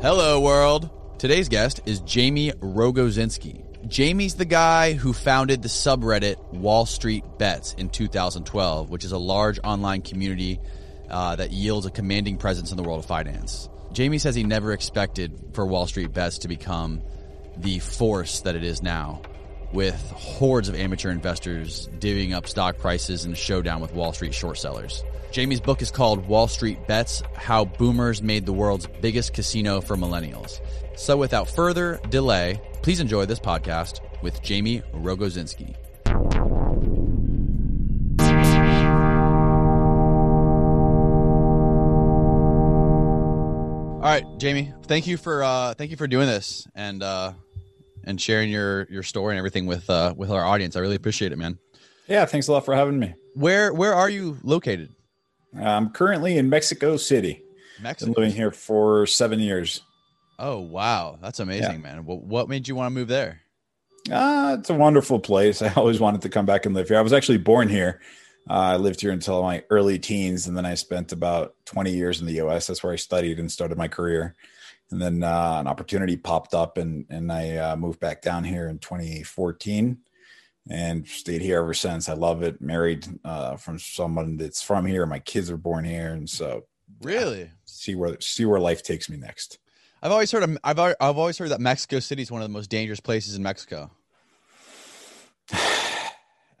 Hello, world. Today's guest is Jamie Rogozinski. Jamie's the guy who founded the subreddit Wall Street Bets in 2012, which is a large online community uh, that yields a commanding presence in the world of finance. Jamie says he never expected for Wall Street Bets to become the force that it is now, with hordes of amateur investors divvying up stock prices in a showdown with Wall Street short sellers. Jamie's book is called Wall Street Bets How Boomers Made the World's Biggest Casino for Millennials. So, without further delay, please enjoy this podcast with Jamie Rogozinski. All right, Jamie. Thank you for uh, thank you for doing this and uh, and sharing your your story and everything with uh, with our audience. I really appreciate it, man. Yeah, thanks a lot for having me. Where where are you located? I'm currently in Mexico City. Mexico. Been living here for seven years. Oh wow, that's amazing, yeah. man. What what made you want to move there? Ah, it's a wonderful place. I always wanted to come back and live here. I was actually born here. Uh, I lived here until my early teens, and then I spent about 20 years in the U.S. That's where I studied and started my career. And then uh, an opportunity popped up, and and I uh, moved back down here in 2014, and stayed here ever since. I love it. Married uh, from someone that's from here. My kids are born here, and so really see where see where life takes me next. I've always heard of, I've I've always heard that Mexico City is one of the most dangerous places in Mexico.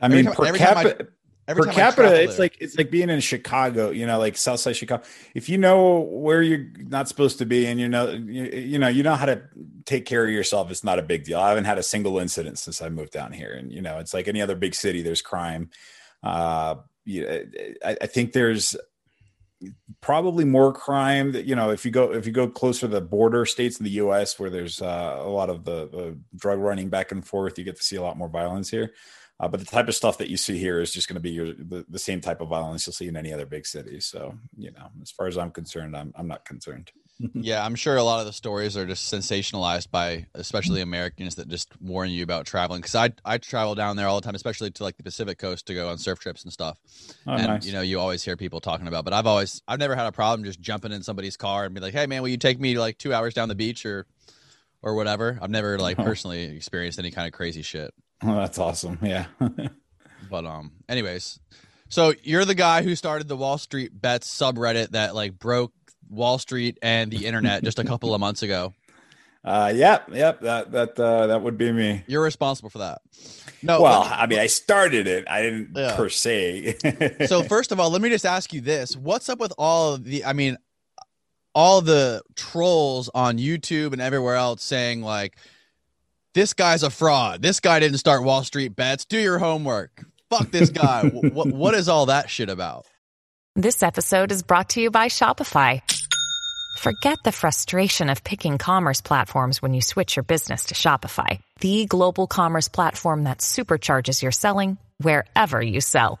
I mean, time, per capita, Every per capita, it's there. like it's like being in Chicago, you know, like Southside Chicago. If you know where you're not supposed to be, and you know, you, you, know, you know how to take care of yourself, it's not a big deal. I haven't had a single incident since I moved down here, and you know, it's like any other big city. There's crime. Uh, you know, I, I think there's probably more crime that you know if you go if you go closer to the border states in the U.S. where there's uh, a lot of the, the drug running back and forth, you get to see a lot more violence here. Uh, but the type of stuff that you see here is just going to be your, the, the same type of violence you'll see in any other big city. So, you know, as far as I'm concerned, I'm, I'm not concerned. yeah, I'm sure a lot of the stories are just sensationalized by especially Americans that just warn you about traveling. Because I I travel down there all the time, especially to like the Pacific Coast to go on surf trips and stuff. Oh, and nice. you know, you always hear people talking about. But I've always I've never had a problem just jumping in somebody's car and be like, "Hey, man, will you take me like two hours down the beach or or whatever?" I've never like personally experienced any kind of crazy shit. Oh, that's awesome. Yeah. but um, anyways, so you're the guy who started the Wall Street Bets subreddit that like broke Wall Street and the internet just a couple of months ago. Uh, yep, yep. That that uh, that would be me. You're responsible for that. No, well, I mean, I started it. I didn't yeah. per se. so first of all, let me just ask you this: What's up with all the? I mean, all the trolls on YouTube and everywhere else saying like this guy's a fraud. This guy didn't start Wall Street bets. Do your homework. Fuck this guy. what, what is all that shit about? This episode is brought to you by Shopify. Forget the frustration of picking commerce platforms when you switch your business to Shopify, the global commerce platform that supercharges your selling wherever you sell.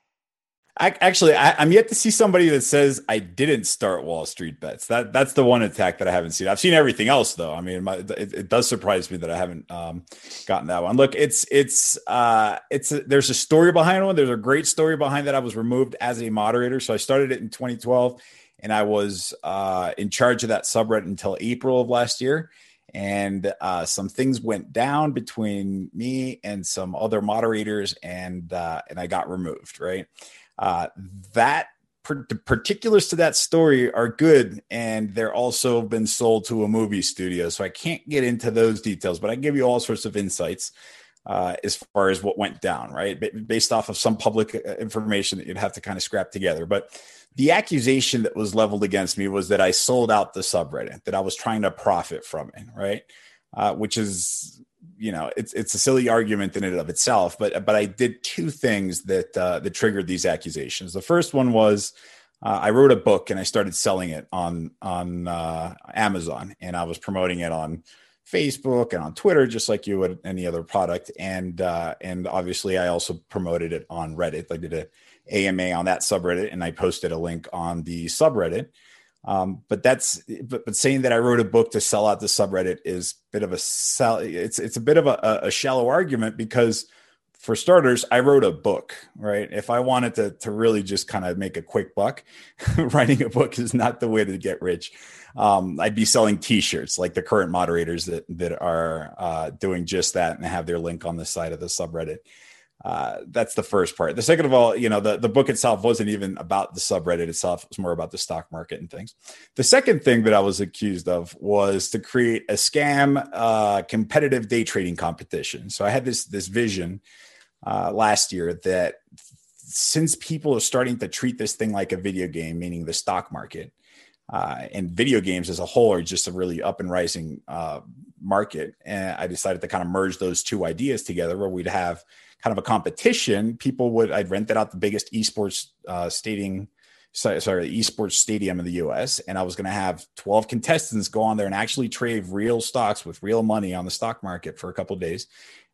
I, actually, I, am yet to see somebody that says I didn't start Wall Street bets. That that's the one attack that I haven't seen. I've seen everything else though. I mean, my, it, it, does surprise me that I haven't um, gotten that one. Look, it's it's uh, it's a, there's a story behind one. There's a great story behind that. I was removed as a moderator, so I started it in 2012, and I was uh, in charge of that subreddit until April of last year and uh, some things went down between me and some other moderators and uh, and I got removed right uh, that the particulars to that story are good and they're also been sold to a movie studio so i can't get into those details but i give you all sorts of insights uh, as far as what went down right? Based off of some public uh, information that you'd have to kind of scrap together but the accusation that was leveled against me was that i sold out the subreddit that i was trying to profit from it right? Uh, which is you know it's it's a silly argument in and of itself but but i did two things that uh, that triggered these accusations. The first one was uh, i wrote a book and i started selling it on on uh, amazon and i was promoting it on facebook and on twitter just like you would any other product. And uh, and obviously i also promoted it on reddit. I did a ama on that subreddit and i posted a link on the subreddit Um, but that's but, but saying that I wrote a book to sell out the subreddit is a bit of a sell. It's it's a bit of a, a shallow argument because for starters, I wrote a book, right? If I wanted to to really just kind of make a quick buck, writing a book is not the way to get rich. Um, I'd be selling T-shirts like the current moderators that that are uh, doing just that and have their link on the side of the subreddit. Uh, that's the first part. The second of all, you know, the, the book itself wasn't even about the subreddit itself. It was more about the stock market and things. The second thing that I was accused of was to create a scam uh, competitive day trading competition. So I had this this vision uh, last year that since people are starting to treat this thing like a video game, meaning the stock market, uh, and video games as a whole are just a really up and rising uh, market. And I decided to kind of merge those two ideas together where we'd have kind of a competition, people would I'd rented out the biggest esports uh, stadium, sorry, sorry, esports stadium in the U.S. and I was going to have 12 contestants go on there and actually trade real stocks with real money on the stock market for a couple days,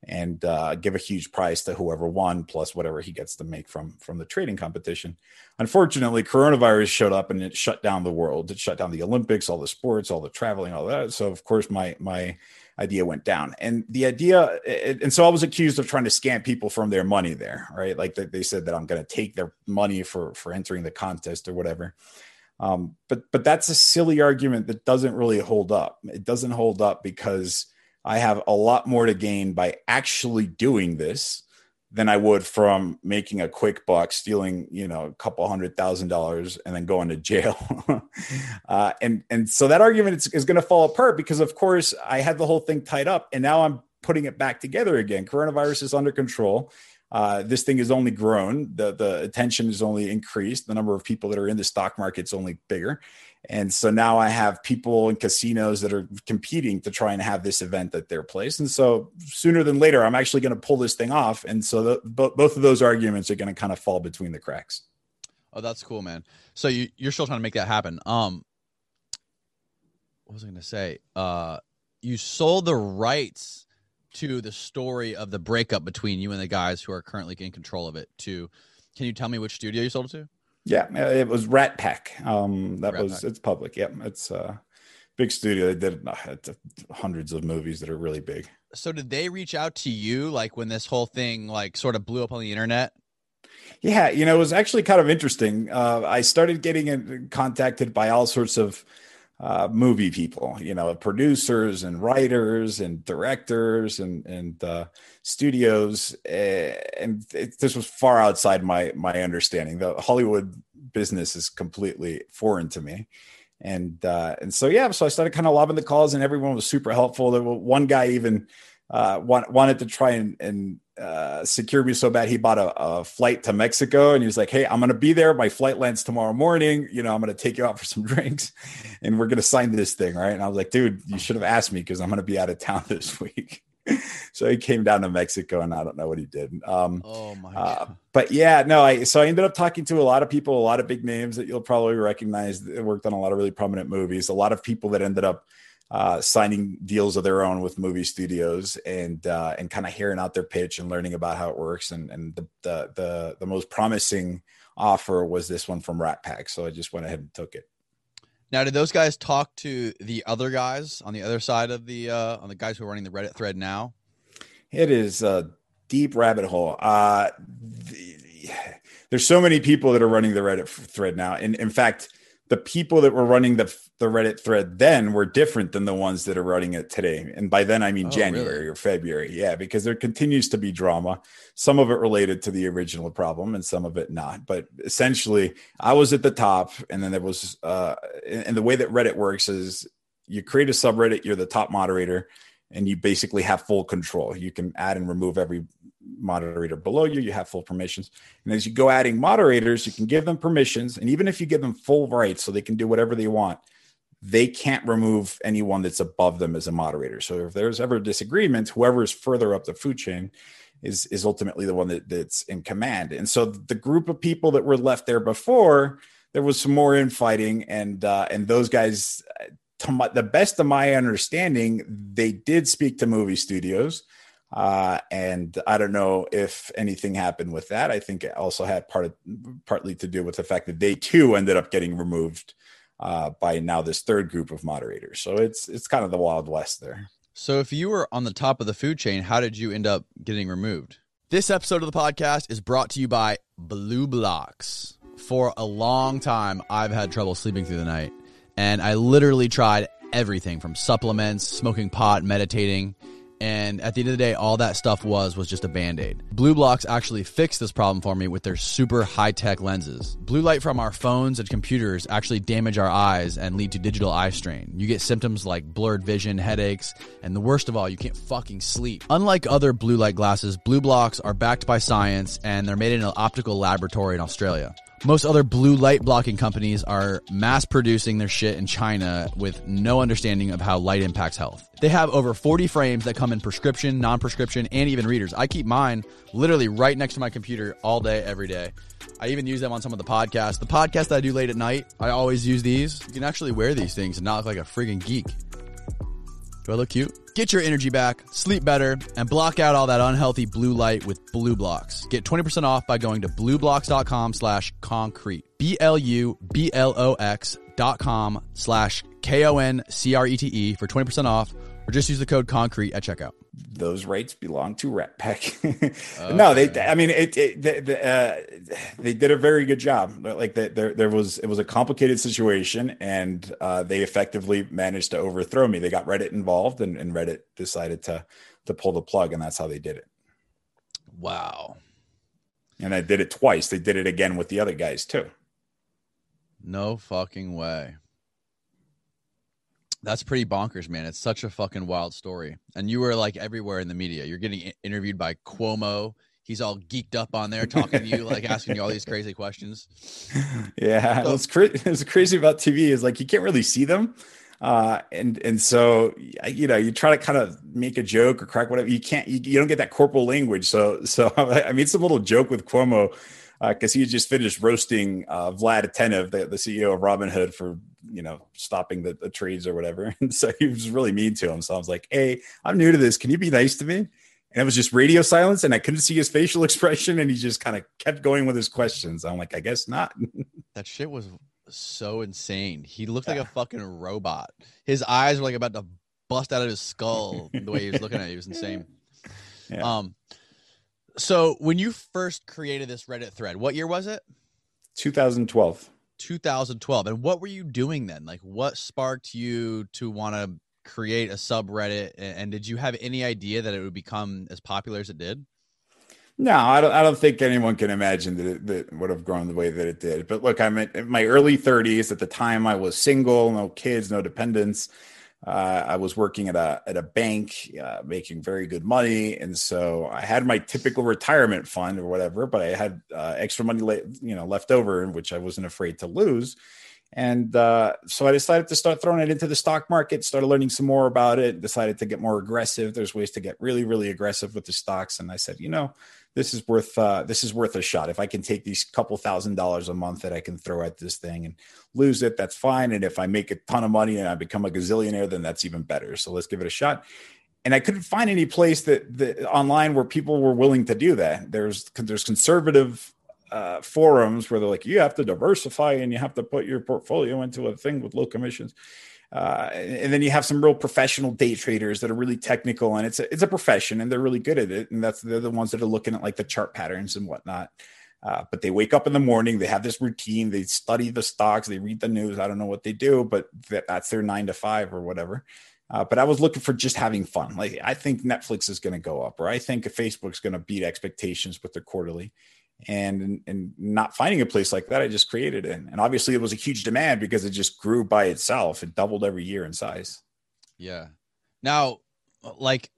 and uh, give a huge prize to whoever won plus whatever he gets to make from from the trading competition. Unfortunately, coronavirus showed up and it shut down the world. It shut down the Olympics, all the sports, all the traveling, all that. So of course my my idea went down. And the idea, and so I was accused of trying to scam people from their money there, right? Like they said that I'm going to take their money for for entering the contest or whatever. Um, but but that's a silly argument that doesn't really hold up. It doesn't hold up because I have a lot more to gain by actually doing this than I would from making a quick buck, stealing, you know, a couple hundred thousand dollars and then going to jail. uh, and and so that argument is, is going to fall apart because, of course, I had the whole thing tied up, and now I'm putting it back together again. Coronavirus is under control. Uh, this thing has only grown. The the attention has only increased. The number of people that are in the stock market's only bigger. And so now I have people in casinos that are competing to try and have this event at their place. And so sooner than later, I'm actually going to pull this thing off. And so the, both of those arguments are going to kind of fall between the cracks. Oh, that's cool, man. So you, you're still trying to make that happen. Um, what was I going to say? Uh, you sold the rights to the story of the breakup between you and the guys who are currently in control of it. To, can you tell me which studio you sold it to? Yeah, it was RatPac. Um, that Rat was Pack. it's public. Yep, it's a uh, big studio. They did uh, hundreds of movies that are really big. So did they reach out to you like when this whole thing like sort of blew up on the internet? Yeah, you know, it was actually kind of interesting. Uh, I started getting contacted by all sorts of uh, movie people, you know, producers and writers and directors and and uh, studios, uh, and it, this was far outside my my understanding. The Hollywood business is completely foreign to me, and uh, and so yeah, so I started kind of lobbing the calls, and everyone was super helpful. There was one guy even uh, want, wanted to try and, and uh, secure me so bad he bought a, a, flight to Mexico and he was like, Hey, I'm going to be there. My flight lands tomorrow morning. You know, I'm going to take you out for some drinks and we're going to sign this thing. Right. And I was like, dude, you should have asked me because I'm going to be out of town this week. so he came down to Mexico and I don't know what he did. Um, oh my uh, but yeah, no, I, so I ended up talking to a lot of people, a lot of big names that you'll probably recognize that worked on a lot of really prominent movies, a lot of people that ended up uh, signing deals of their own with movie studios and uh, and kind of hearing out their pitch and learning about how it works. And and the the the, the most promising offer was this one from RatPac, so I just went ahead and took it. Now, did those guys talk to the other guys on the other side of the uh, on the guys who are running the Reddit thread now? It is a deep rabbit hole. Uh, the, there's so many people that are running the Reddit thread now, and in fact, the people that were running the the Reddit thread then were different than the ones that are running it today. And by then I mean oh, January really? or February. Yeah, because there continues to be drama. Some of it related to the original problem and some of it not. But essentially, I was at the top and then there was uh and the way that Reddit works is you create a subreddit, you're the top moderator and you basically have full control. You can add and remove every moderator below you. You have full permissions. And as you go adding moderators, you can give them permissions. And even if you give them full rights so they can do whatever they want, they can't remove anyone that's above them as a moderator. So if there's ever disagreement, whoever is further up the food chain is is ultimately the one that, that's in command. And so the group of people that were left there before, there was some more infighting, and uh, and those guys, to my, the best of my understanding, they did speak to movie studios uh, and I don't know if anything happened with that. I think it also had part of, partly to do with the fact that they too ended up getting removed uh, by now this third group of moderators. So it's it's kind of the wild west there. So if you were on the top of the food chain, how did you end up getting removed? This episode of the podcast is brought to you by BLUblox. For a long time, I've had trouble sleeping through the night, and I literally tried everything from supplements, smoking pot, meditating and at the end of the day, all that stuff was was just a band aid. BLUblox actually fixed this problem for me with their super high tech lenses. Blue light from our phones and computers actually damage our eyes and lead to digital eye strain. You get symptoms like blurred vision, headaches, and the worst of all, you can't fucking sleep. Unlike other blue light glasses, BLUblox are backed by science and they're made in an optical laboratory in Australia. Most other blue light blocking companies are mass producing their shit in China with no understanding of how light impacts health. They have over 40 frames that come in prescription, non prescription, and even readers. I keep mine literally right next to my computer all day, every day. I even use them on some of the podcasts. The podcast that I do late at night, I always use these. You can actually wear these things and not look like a friggin' geek. Do I look cute? Get your energy back, sleep better, and block out all that unhealthy blue light with BLUblox. Get 20% off by going to blublox.com slash koncrete. B-L-U-B-L-O-X dot com slash K-O-N-C-R-E-T-E for 20% off, or just use the code koncrete at checkout those rights belong to RatPac. okay. No, they. I mean, it. it the, the, uh, they did a very good job. Like that, there, there was it was a complicated situation, and uh, they effectively managed to overthrow me. They got Reddit involved, and, and Reddit decided to to pull the plug, and that's how they did it. Wow. And I did it twice. They did it again with the other guys too. No fucking way. That's pretty bonkers, man. It's such a fucking wild story. And you were like everywhere in the media. You're getting interviewed by Cuomo. He's all geeked up on there talking to you, like asking you all these crazy questions. Yeah. So, what's, cra- crazy about TV is like you can't really see them. Uh, and and so you know you try to kind of make a joke or crack whatever you can't you, you don't get that corporal language so so I made some little joke with Cuomo because uh, he just finished roasting uh, Vlad Tenev, the, the CEO of Robinhood, for you know stopping the, the, trades or whatever. And so he was really mean to him. So I was like, "Hey, I'm new to this. Can you be nice to me?" And it was just radio silence, and I couldn't see his facial expression, and he just kind of kept going with his questions. I'm like, "I guess not." that shit was so insane. He looked like a fucking robot. His eyes were like about to bust out of his skull the way he was looking at it. He was insane. Yeah. Um, so when you first created this Reddit thread, what year was it? 2012. 2012. And what were you doing then? Like what sparked you to want to create a subreddit and did you have any idea that it would become as popular as it did? No, I don't. I don't think anyone can imagine that it, that it would have grown the way that it did. But look, I'm in my early 30s. At the time, I was single, no kids, no dependents. Uh, I was working at a at a bank, uh, making very good money, and so I had my typical retirement fund or whatever. But I had uh, extra money, le- you know, left over, which I wasn't afraid to lose. And uh, so I decided to start throwing it into the stock market. Started learning some more about it. Decided to get more aggressive. There's ways to get really, really aggressive with the stocks. And I said, you know, this is worth uh, this is worth a shot. If I can take these couple thousand dollars a month that I can throw at this thing and lose it, that's fine. And if I make a ton of money and I become a gazillionaire, then that's even better. So let's give it a shot. And I couldn't find any place that, that online where people were willing to do that. There's there's conservative uh, forums where they're like, you have to diversify and you have to put your portfolio into a thing with low commissions. Uh, and then you have some real professional day traders that are really technical and it's a, it's a profession and they're really good at it. And that's they're the ones that are looking at like the chart patterns and whatnot. Uh, but they wake up in the morning, they have this routine, they study the stocks, they read the news. I don't know what they do, but that, that's their nine to five or whatever. Uh, but I was looking for just having fun. Like I think Netflix is going to go up, or I think Facebook's going to beat expectations with their quarterly and and not finding a place like that i just created it. And obviously it was a huge demand because it just grew by itself. It doubled every year in size. Yeah. Now like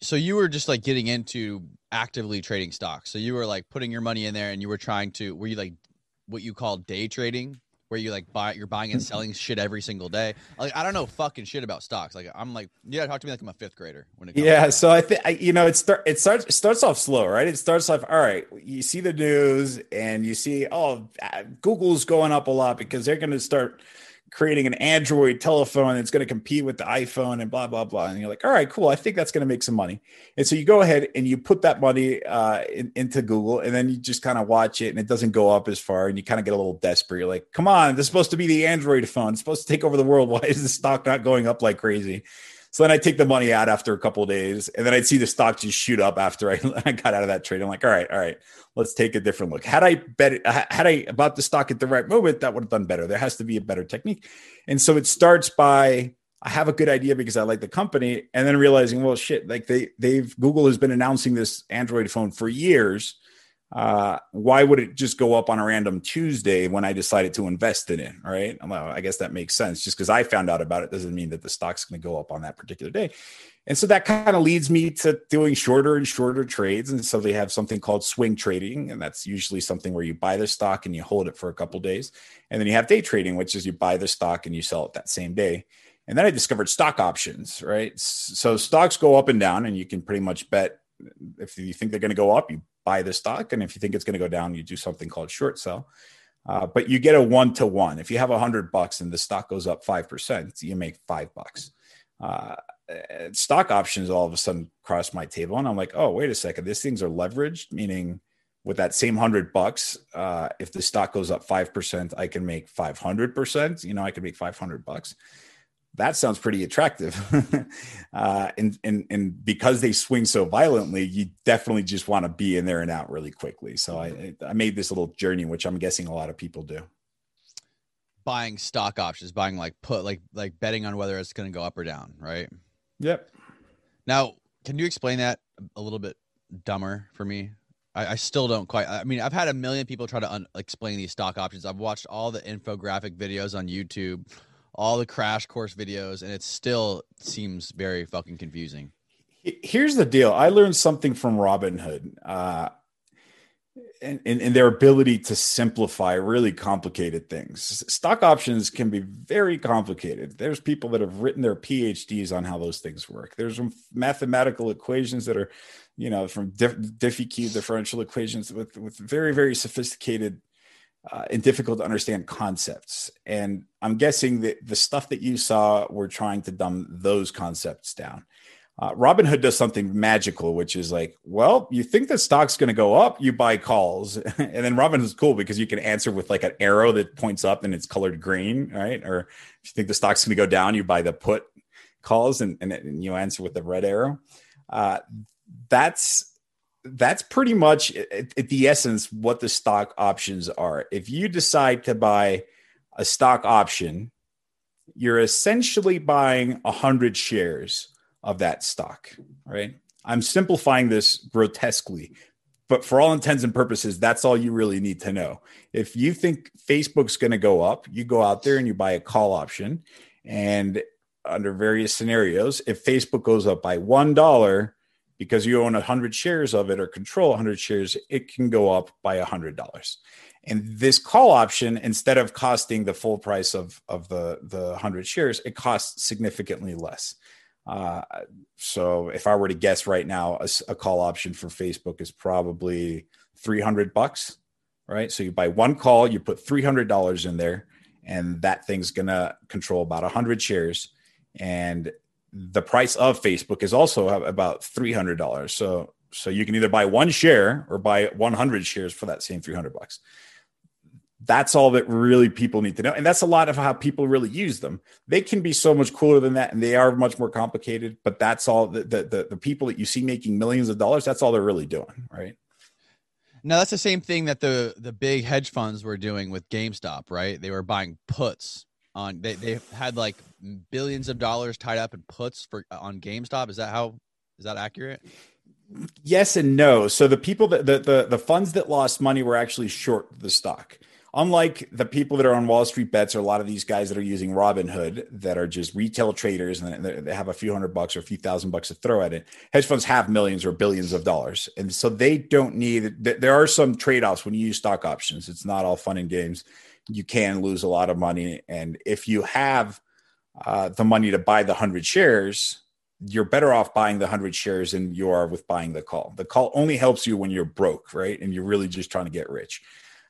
so you were just like getting into actively trading stocks. So you were like putting your money in there and you were trying to were you like what you call day trading where you like buy you're buying and mm-hmm. selling shit every single day. Like I don't know fucking shit about stocks. Like I'm like yeah, talk to me like I'm a fifth grader when it comes Yeah, so I think you know it start it starts it starts off slow, right? It starts off all right. You see the news and you see oh Google's going up a lot because they're going to start creating an Android telephone that's going to compete with the iPhone and blah blah blah. And you're like, all right, cool. I think that's going to make some money. And so you go ahead and you put that money uh, in, into Google, and then you just kind of watch it, and it doesn't go up as far, and you kind of get a little desperate. You're like, come on, this is supposed to be the Android phone. It's supposed to take over the world. Why is the stock not going up like crazy? So then I take the money out after a couple days, and then I'd see the stock just shoot up after I, I got out of that trade. I'm like, all right, all right, let's take a different look. Had I bet had I bought the stock at the right moment, that would have done better. There has to be a better technique. And so it starts by I have a good idea because I like the company, and then realizing, well, shit, like they they've Google has been announcing this Android phone for years uh, why would it just go up on a random Tuesday when I decided to invest in it? Right. Well, I guess that makes sense. Just because I found out about it doesn't mean that the stock's going to go up on that particular day. And so that kind of leads me to doing shorter and shorter trades. And so they have something called swing trading. And that's usually something where you buy the stock and you hold it for a couple days. And then you have day trading, which is you buy the stock and you sell it that same day. And then I discovered stock options, right? So stocks go up and down, and you can pretty much bet if you think they're going to go up, you buy the stock. And if you think it's going to go down, you do something called short sell. Uh, but you get a one to one. If you have a hundred bucks and the stock goes up five percent, you make five bucks. Uh, stock options all of a sudden cross my table, and I'm like, oh wait a second, these things are leveraged, meaning with that same hundred bucks, uh, if the stock goes up five percent, I can make five hundred percent. You know, I can make five hundred bucks that sounds pretty attractive. uh, and, and, and because they swing so violently, you definitely just want to be in there and out really quickly. So I, I made this little journey, which I'm guessing a lot of people do. Buying stock options, buying like put, like, like betting on whether it's going to go up or down. Right. Yep. Now, can you explain that a little bit dumber for me? I, I still don't quite. I mean, I've had a million people try to un- explain these stock options. I've watched all the infographic videos on YouTube all the crash course videos, and it still seems very fucking confusing. Here's the deal: I learned something from Robinhood, uh, and, and, and their ability to simplify really complicated things. Stock options can be very complicated. There's people that have written their PhDs on how those things work. There's mathematical equations that are, you know, from diff- Diffie differential equations with with very very sophisticated uh, and difficult to understand concepts. And I'm guessing that the stuff that you saw, we're trying to dumb those concepts down. Uh, Robinhood does something magical, which is like, well, you think the stock's going to go up, you buy calls, and then Robinhood's cool because you can answer with like an arrow that points up and it's colored green, right? Or if you think the stock's going to go down, you buy the put calls and, and, and you answer with the red arrow. Uh, that's that's pretty much at, at the essence what the stock options are. If you decide to buy a stock option, you're essentially buying 100 shares of that stock, right? I'm simplifying this grotesquely, but for all intents and purposes, that's all you really need to know. If you think Facebook's going to go up, you go out there and you buy a call option. And under various scenarios, if Facebook goes up by $1, because you own 100 shares of it or control 100 shares, it can go up by $100. And this call option, instead of costing the full price of, of the, the 100 shares, it costs significantly less. Uh, so if I were to guess right now, a, a, call option for Facebook is probably 300 bucks, right? So you buy one call, you put $300 in there, and that thing's going to control about 100 shares. And the price of Facebook is also about three hundred dollars. So so you can either buy one share or buy 100 shares for that same 300 bucks. That's all that really people need to know. And that's a lot of how people really use them. They can be so much cooler than that and they are much more complicated, but that's all the, the, the, the people that you see making millions of dollars, that's all they're really doing. Right. Now that's the same thing that the the big hedge funds were doing with GameStop, right? They were buying puts on they, they had like billions of dollars tied up in puts for on GameStop. Is that how is that accurate? Yes and no. So the people that the, the the funds that lost money were actually short the stock. Unlike the people that are on Wall Street bets or a lot of these guys that are using Robinhood that are just retail traders and they have a few hundred bucks or a few thousand bucks to throw at it, hedge funds have millions or billions of dollars. And so they don't need, there are some trade offs when you use stock options. It's not all fun and games you can lose a lot of money. And if you have uh, the money to buy the 100 shares, you're better off buying the 100 shares than you are with buying the call. The call only helps you when you're broke, right? And you're really just trying to get rich.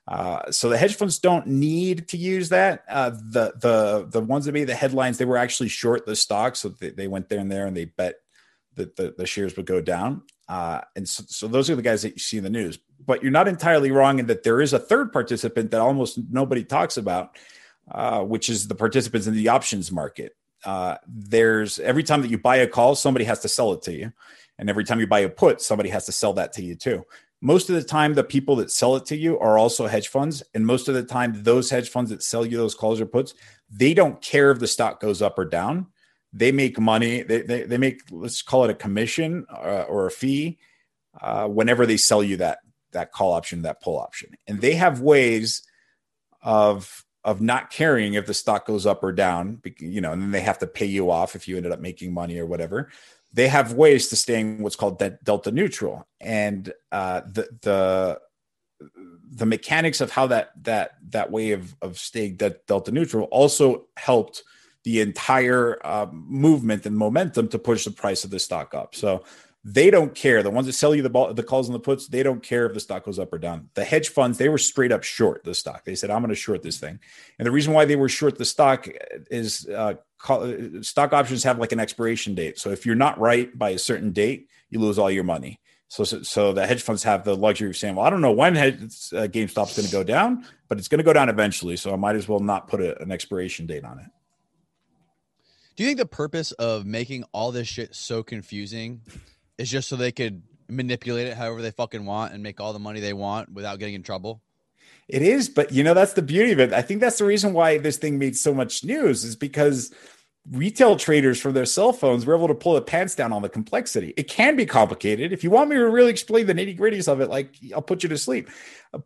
Uh, so the hedge funds don't need to use that. Uh, the the the ones that made the headlines, they were actually short the stock, so they, they went there and there and they bet that the, the shares would go down. Uh, and so, so those are the guys that you see in the news. But you're not entirely wrong in that there is a third participant that almost nobody talks about, uh, which is the participants in the options market. Uh, there's every time that you buy a call, somebody has to sell it to you. And every time you buy a put, somebody has to sell that to you too. Most of the time, the people that sell it to you are also hedge funds. And most of the time, those hedge funds that sell you those calls or puts, they don't care if the stock goes up or down. They make money. They, they, they make, let's call it a commission uh, or a fee uh, whenever they sell you that, that call option, that pull option. And they have ways of of not caring if the stock goes up or down, you know, and then they have to pay you off if you ended up making money or whatever they have ways to staying what's called de- delta neutral, and uh, the the the mechanics of how that that that way of of staying de- delta neutral also helped the entire uh, movement and momentum to push the price of the stock up. So they don't care. The ones that sell you the ball, the calls and the puts, they don't care if the stock goes up or down. The hedge funds, they were straight up short the stock. They said, "I'm going to short this thing," and the reason why they were short the stock is uh, stock options have like an expiration date. So if you're not right by a certain date, you lose all your money. So, so, so the hedge funds have the luxury of saying, "Well, I don't know when hedge, uh, GameStop's going to go down, but it's going to go down eventually. So I might as well not put a, an expiration date on it." Do you think the purpose of making all this shit so confusing is just so they could manipulate it however they fucking want and make all the money they want without getting in trouble. It is, but you know that's the beauty of it. I think that's the reason why this thing made so much news is because retail traders from their cell phones were able to pull the pants down on the complexity. It can be complicated. If you want me to really explain the nitty gritties of it, like I'll put you to sleep.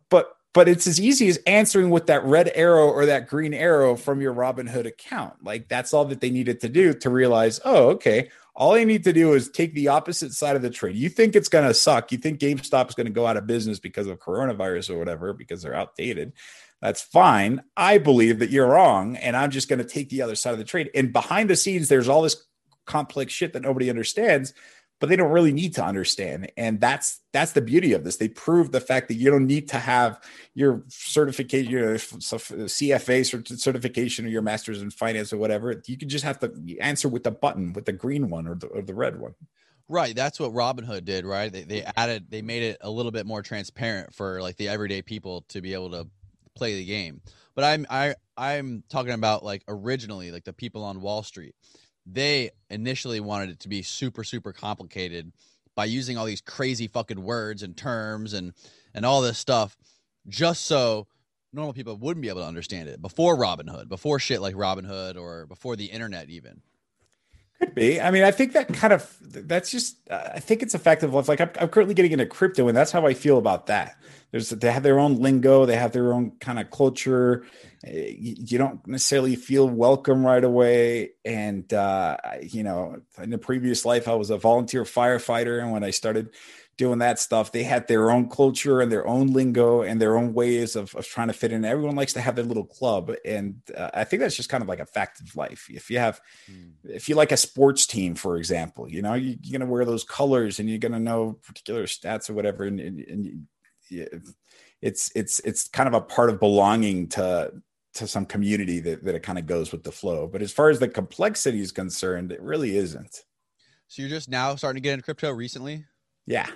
But but it's as easy as answering with that red arrow or that green arrow from your Robinhood account. Like that's all that they needed to do to realize, oh, okay, all I need to do is take the opposite side of the trade. You think it's going to suck. You think GameStop is going to go out of business because of coronavirus or whatever, because they're outdated. That's fine. I believe that you're wrong. And I'm just going to take the other side of the trade. And behind the scenes, there's all this complex shit that nobody understands but they don't really need to understand. And that's that's the beauty of this. They prove the fact that you don't need to have your certification your cfa certification or your master's in finance or whatever. You can just have to answer with the button with the green one or the, or the red one. Right. That's what robinhood did right? They, they added they made it a little bit more transparent for like the everyday people to be able to play the game. But i'm i i'm talking about like originally like the people on wall street they initially wanted it to be super super complicated by using all these crazy fucking words and terms and and all this stuff just so normal people wouldn't be able to understand it before Robinhood, before shit like Robinhood or before the internet even. Could be. I mean, I think that kind of that's just. Uh, I think it's effective. Like I'm, I'm, currently getting into crypto, and that's how I feel about that. There's they have their own lingo, they have their own kind of culture. Eh, you, you don't necessarily feel welcome right away. And uh, you know, in the previous life, I was a volunteer firefighter, and when I started doing that stuff. They had their own culture and their own lingo and their own ways of, of trying to fit in. Everyone likes to have their little club. And uh, I think that's just kind of like a fact of life. If you have, mm. if you like a sports team, for example, you know, you, are going to wear those colors and you're going to know particular stats or whatever. And, and, and it's, it's, it's kind of a part of belonging to, to some community that, that it kind of goes with the flow. But as far as the complexity is concerned, it really isn't. So you're just now starting to get into crypto recently? Yeah.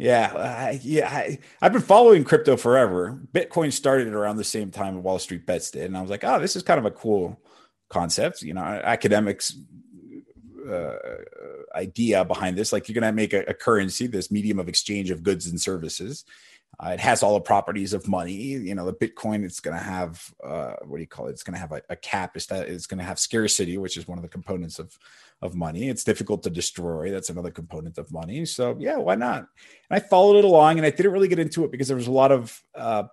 Yeah, I, yeah, I, have been following crypto forever. Bitcoin started around the same time Wall Street Bets did, and I was like, oh, this is kind of a cool concept. You know, academics uh, idea behind this. Like, you're going to make a, a, currency, this medium of exchange of goods and services. Uh, it has all the properties of money. You know, the Bitcoin, it's going to have uh, what do you call it? It's going to have a, a cap. It's that it's going to have scarcity, which is one of the components of of money. It's difficult to destroy. That's another component of money. So yeah, why not? And I followed it along, and I didn't really get into it because there was a lot of uh,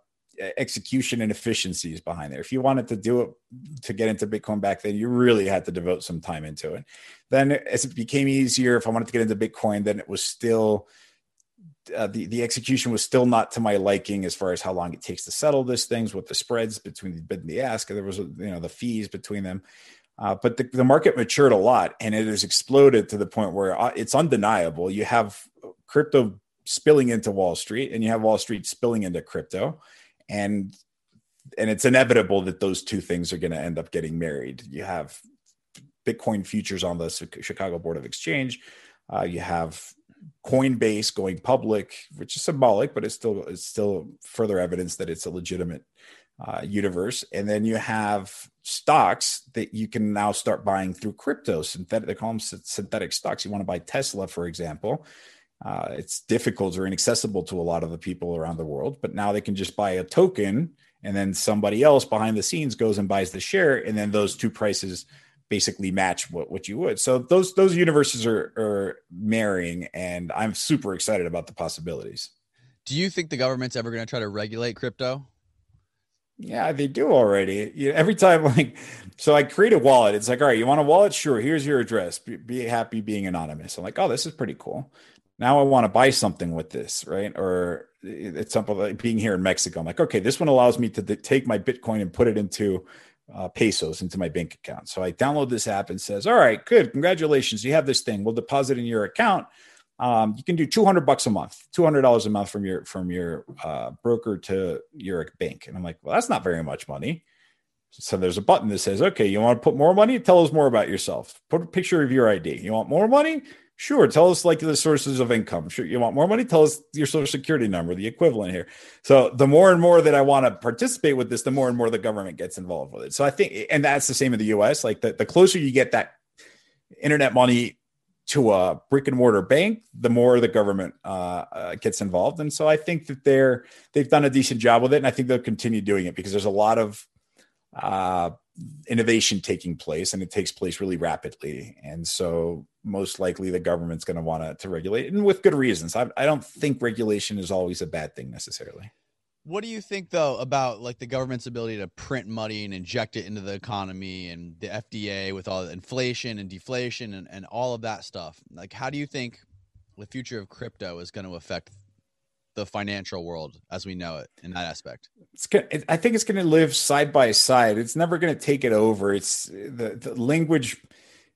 execution and efficiencies behind there. If you wanted to do it to get into Bitcoin back then, you really had to devote some time into it. Then as it became easier, if I wanted to get into Bitcoin, then it was still uh, the the execution was still not to my liking as far as how long it takes to settle this things with the spreads between the bid and the ask. There was you know the fees between them. Uh, but the, the market matured a lot and it has exploded to the point where uh, it's undeniable. You have crypto spilling into Wall Street and you have Wall Street spilling into crypto. and and it's inevitable that those two things are going to end up getting married. You have Bitcoin futures on the Chicago Board of Exchange. Uh, you have Coinbase going public, which is symbolic, but it's still it's still further evidence that it's a legitimate uh, universe. And then you have stocks that you can now start buying through crypto. Synthetic, they call them synthetic stocks. You want to buy Tesla, for example. Uh, it's difficult or inaccessible to a lot of the people around the world, but now they can just buy a token, and then somebody else behind the scenes goes and buys the share, and then those two prices basically match what, what you would. So those those universes are are marrying, and I'm super excited about the possibilities. Do you think the government's ever going to try to regulate crypto? Yeah, they do already. You know, every time, like, so I create a wallet. It's like, all right, you want a wallet? Sure. Here's your address. Be, be happy being anonymous. I'm like, oh, this is pretty cool. Now I want to buy something with this, right? Or it's something like being here in Mexico. I'm like, okay, this one allows me to take my Bitcoin and put it into uh, pesos into my bank account. So I download this app and says, all right, good, congratulations, you have this thing. We'll deposit in your account. Um, you can do 200 bucks a month, $200 a month from your from your uh, broker to your bank. And I'm like, well, that's not very much money. So there's a button that says, okay, you want to put more money? Tell us more about yourself. Put a picture of your ID. You want more money? Sure. Tell us like the sources of income. Sure. You want more money? Tell us your social security number, the equivalent here. So the more and more that I want to participate with this, the more and more the government gets involved with it. So I think, and that's the same in the US. Like the, the closer you get that internet money to a brick and mortar bank, the more the government uh, uh, gets involved. And so I think that they're they've done a decent job with it, and I think they'll continue doing it because there's a lot of uh, innovation taking place and it takes place really rapidly. And so most likely the government's going to want to regulate and with good reasons. I, I don't think regulation is always a bad thing necessarily. What do you think though about like the government's ability to print money and inject it into the economy and the FDA with all the inflation and deflation and, and all of that stuff? Like how do you think the future of crypto is going to affect the financial world as we know it in that aspect? It's gonna, I think it's going to live side by side. It's never going to take it over. It's the, the language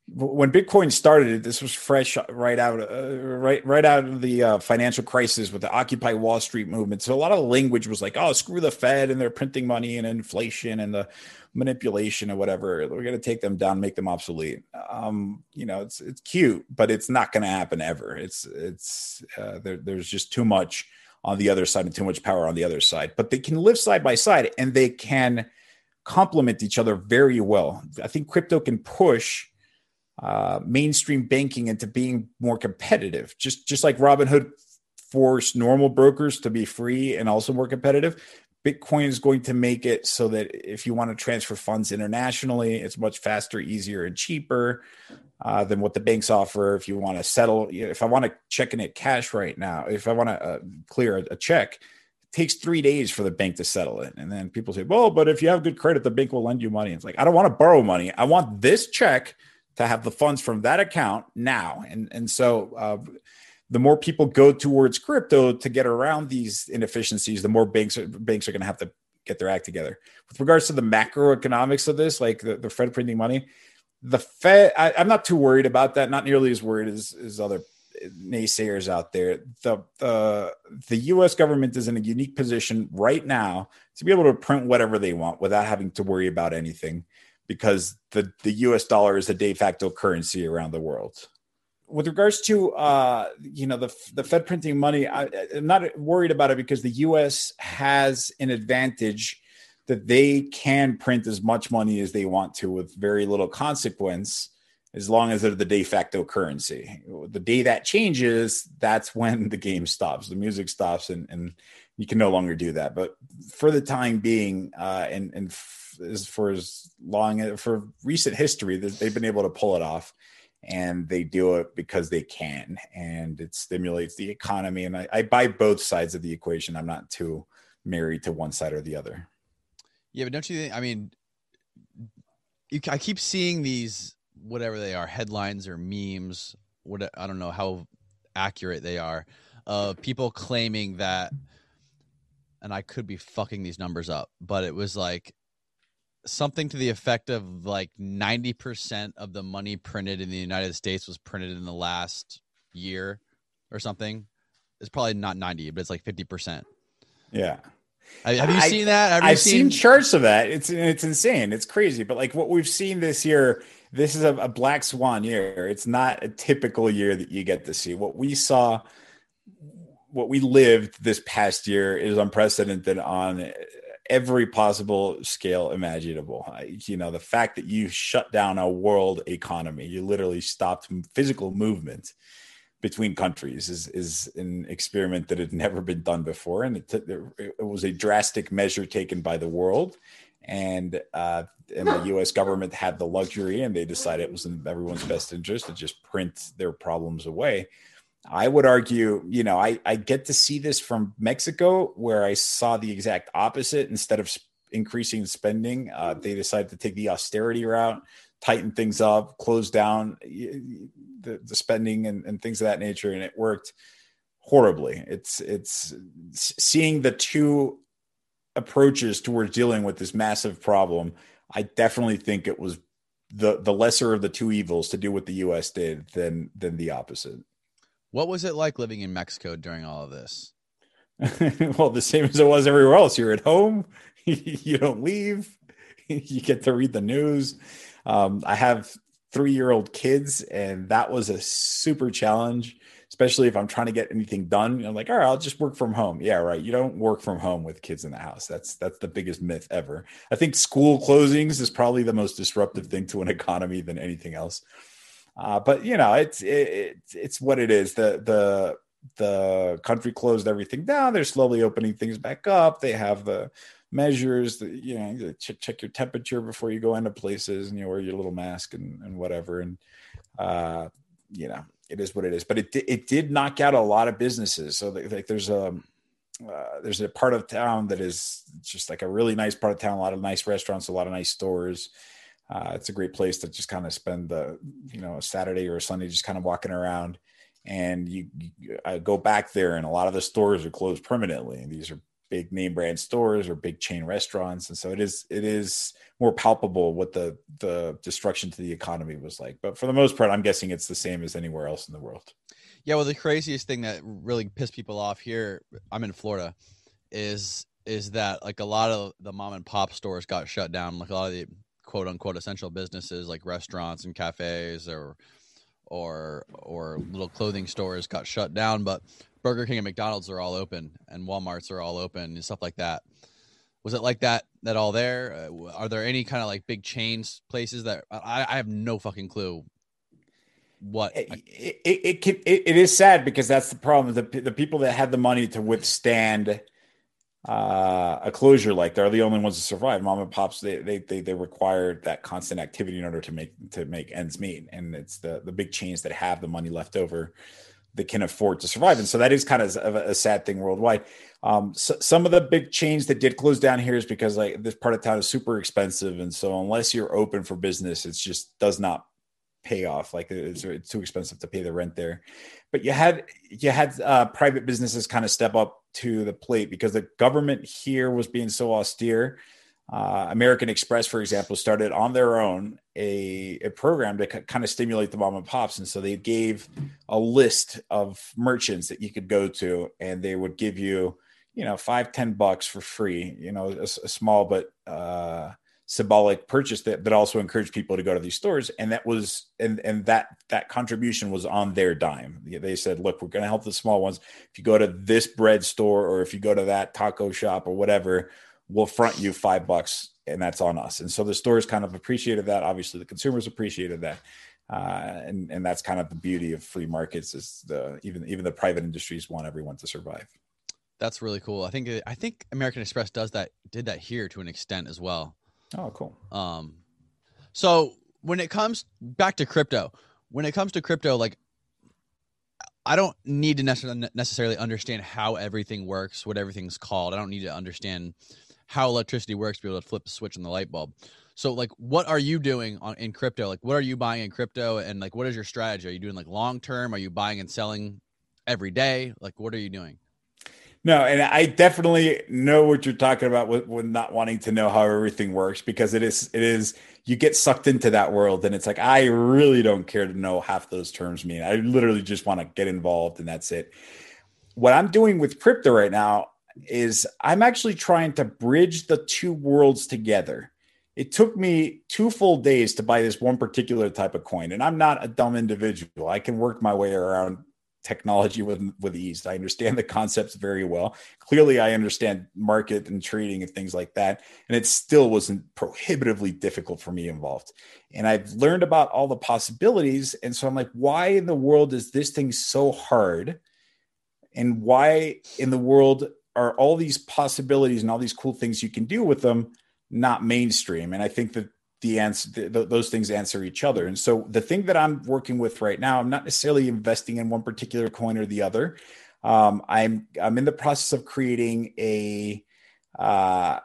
when Bitcoin started, this was fresh right out, uh, right, right out of the uh, financial crisis with the Occupy Wall Street movement. So a lot of language was like, "Oh, screw the Fed and they're printing money and inflation and the manipulation or whatever. We're going to take them down, make them obsolete." Um, you know, it's it's cute, but it's not going to happen ever. It's it's uh, there, there's just too much on the other side and too much power on the other side. But they can live side by side and they can complement each other very well. I think crypto can push uh, mainstream banking into being more competitive, just just like Robinhood forced normal brokers to be free and also more competitive. Bitcoin is going to make it so that if you want to transfer funds internationally, it's much faster, easier, and cheaper uh, than what the banks offer. If you want to settle, if I want to check in it cash right now, if I want to uh, clear a, a check, takes three days for the bank to settle it. And then people say, well, but if you have good credit, the bank will lend you money. It's like, I don't want to borrow money. I want this check to have the funds from that account now. And and so uh, the more people go towards crypto to get around these inefficiencies, the more banks are, banks are going to have to get their act together. With regards to the macroeconomics of this, like the, the Fed printing money, the Fed, I, am not too worried about that. Not nearly as worried as, as other naysayers out there. The, the the U.S. government is in a unique position right now to be able to print whatever they want without having to worry about anything because the, the US dollar is a de facto currency around the world. With regards to uh, you know the the Fed printing money, I, I'm not worried about it because the U.S. has an advantage that they can print as much money as they want to with very little consequence as long as they're the de facto currency. The day that changes, that's when the game stops, the music stops, and, and you can no longer do that. But for the time being, uh, and and as for as long for recent history, that they've been able to pull it off, and they do it because they can, and it stimulates the economy. And I, I buy both sides of the equation. I'm not too married to one side or the other. Yeah, but don't you think? I mean, you, I keep seeing these whatever they are headlines or memes. What I don't know how accurate they are. Of uh, people claiming that and I could be fucking these numbers up, but it was like something to the effect of like 90% of the money printed in the United States was printed in the last year or something. It's probably not 90, but it's like 50%. Yeah. Have you seen that? Have I've seen... seen charts of that. It's it's insane. It's crazy. But like what we've seen this year, this is a, a black swan year. It's not a typical year that you get to see. What we saw, what we lived this past year is unprecedented on every possible scale imaginable. You know, the fact that you shut down a world economy, you literally stopped physical movement between countries is is an experiment that had never been done before, and it, t- it was a drastic measure taken by the world, and uh, and the U.S. government had the luxury, and they decided it was in everyone's best interest to just print their problems away. I would argue, you know, I, I get to see this from Mexico, where I saw the exact opposite. Instead of increasing spending, uh, they decided to take the austerity route, tighten things up, close down the, the spending and, and things of that nature, and it worked horribly. It's it's seeing the two approaches towards dealing with this massive problem. I definitely think it was the the lesser of the two evils to do what the U.S. did than than the opposite. What was it like living in Mexico during all of this? well, the same as it was everywhere else. You're at home, you don't leave, you get to read the news. Um, I have three year old kids, and that was a super challenge, especially if I'm trying to get anything done. I'm like, all right, I'll just work from home. Yeah, right. You don't work from home with kids in the house. That's that's the biggest myth ever. I think school closings is probably the most disruptive thing to an economy than anything else. Uh, but you know, it's it, it's what it is. The the the country closed everything down. They're slowly opening things back up. They have the measures that you know check, check your temperature before you go into places and you wear your little mask and, and whatever and uh you know it is what it is but it it did knock out a lot of businesses so like there's a uh, there's a part of town that is just like a really nice part of town a lot of nice restaurants a lot of nice stores uh, it's a great place to just kind of spend the you know a Saturday or a Sunday just kind of walking around. And you, you I go back there, and a lot of the stores are closed permanently. And these are big name brand stores or big chain restaurants, and so it is it is more palpable what the the destruction to the economy was like. But for the most part, I'm guessing it's the same as anywhere else in the world. Yeah, well, the craziest thing that really pissed people off here, I'm in Florida, is is that like a lot of the mom and pop stores got shut down. Like a lot of the quote unquote essential businesses like restaurants and cafes or or or little clothing stores got shut down, but Burger King and McDonald's are all open and Walmart's are all open and stuff like that. Was it like that that all there? Uh, are there any kind of like big chains places that I, I have no fucking clue what it, it, it, it, it is sad because that's the problem the, the people that had the money to withstand uh, a closure like they're the only ones to survive. Mom and pops they, they they they require that constant activity in order to make to make ends meet, and it's the the big chains that have the money left over that can afford to survive. And so that is kind of a, a sad thing worldwide. Um, so some of the big chains that did close down here is because like this part of town is super expensive, and so unless you're open for business, it just does not pay off. Like it's, it's too expensive to pay the rent there. But you had you had uh, private businesses kind of step up to the plate because the government here was being so austere. Uh, American Express, for example, started on their own a, a program to c- kind of stimulate the mom and pops. And so they gave a list of merchants that you could go to, and they would give you, you know, five, ten bucks for free, you know, a, a small but uh, symbolic purchase that, that also encouraged people to go to these stores. And that was and and that that contribution was on their dime. They said look we're going to help the small ones. If you go to this bread store or if you go to that taco shop or whatever we'll front you five bucks and that's on us. And so the stores kind of appreciated that. Obviously the consumers appreciated that. Uh, and and that's kind of the beauty of free markets is the even even the private industries want everyone to survive. That's really cool. I think i think american express does that did that here to an extent as well Oh, cool. Um, so when it comes back to crypto, when it comes to crypto, like I don't need to necessarily understand how everything works, what everything's called. I don't need to understand how electricity works to be able to flip the switch on the light bulb. So, like, what are you doing on in crypto? Like, what are you buying in crypto, and like, what is your strategy? Are you doing like long term? Are you buying and selling every day? Like, what are you doing? No, and I definitely know what you're talking about with, with, not wanting to know how everything works because it is it is you get sucked into that world and it's like I really don't care to know half those terms mean. I literally just want to get involved and that's it. What I'm doing with crypto right now, is I'm actually trying to bridge the two worlds together. It took me two full days to buy this one particular type of coin, and I'm not a dumb individual. I can work my way around technology with with ease. I understand the concepts very well. Clearly, I understand market and trading and things like that, and it still wasn't prohibitively difficult for me involved. And I've learned about all the possibilities, and so I'm like, why in the world is this thing so hard? And why in the world are all these possibilities and all these cool things you can do with them not mainstream? And I think that the answer th- those things answer each other and so the thing that i'm working with right now i'm not necessarily investing in one particular coin or the other um, i'm i'm in the process of creating a uh,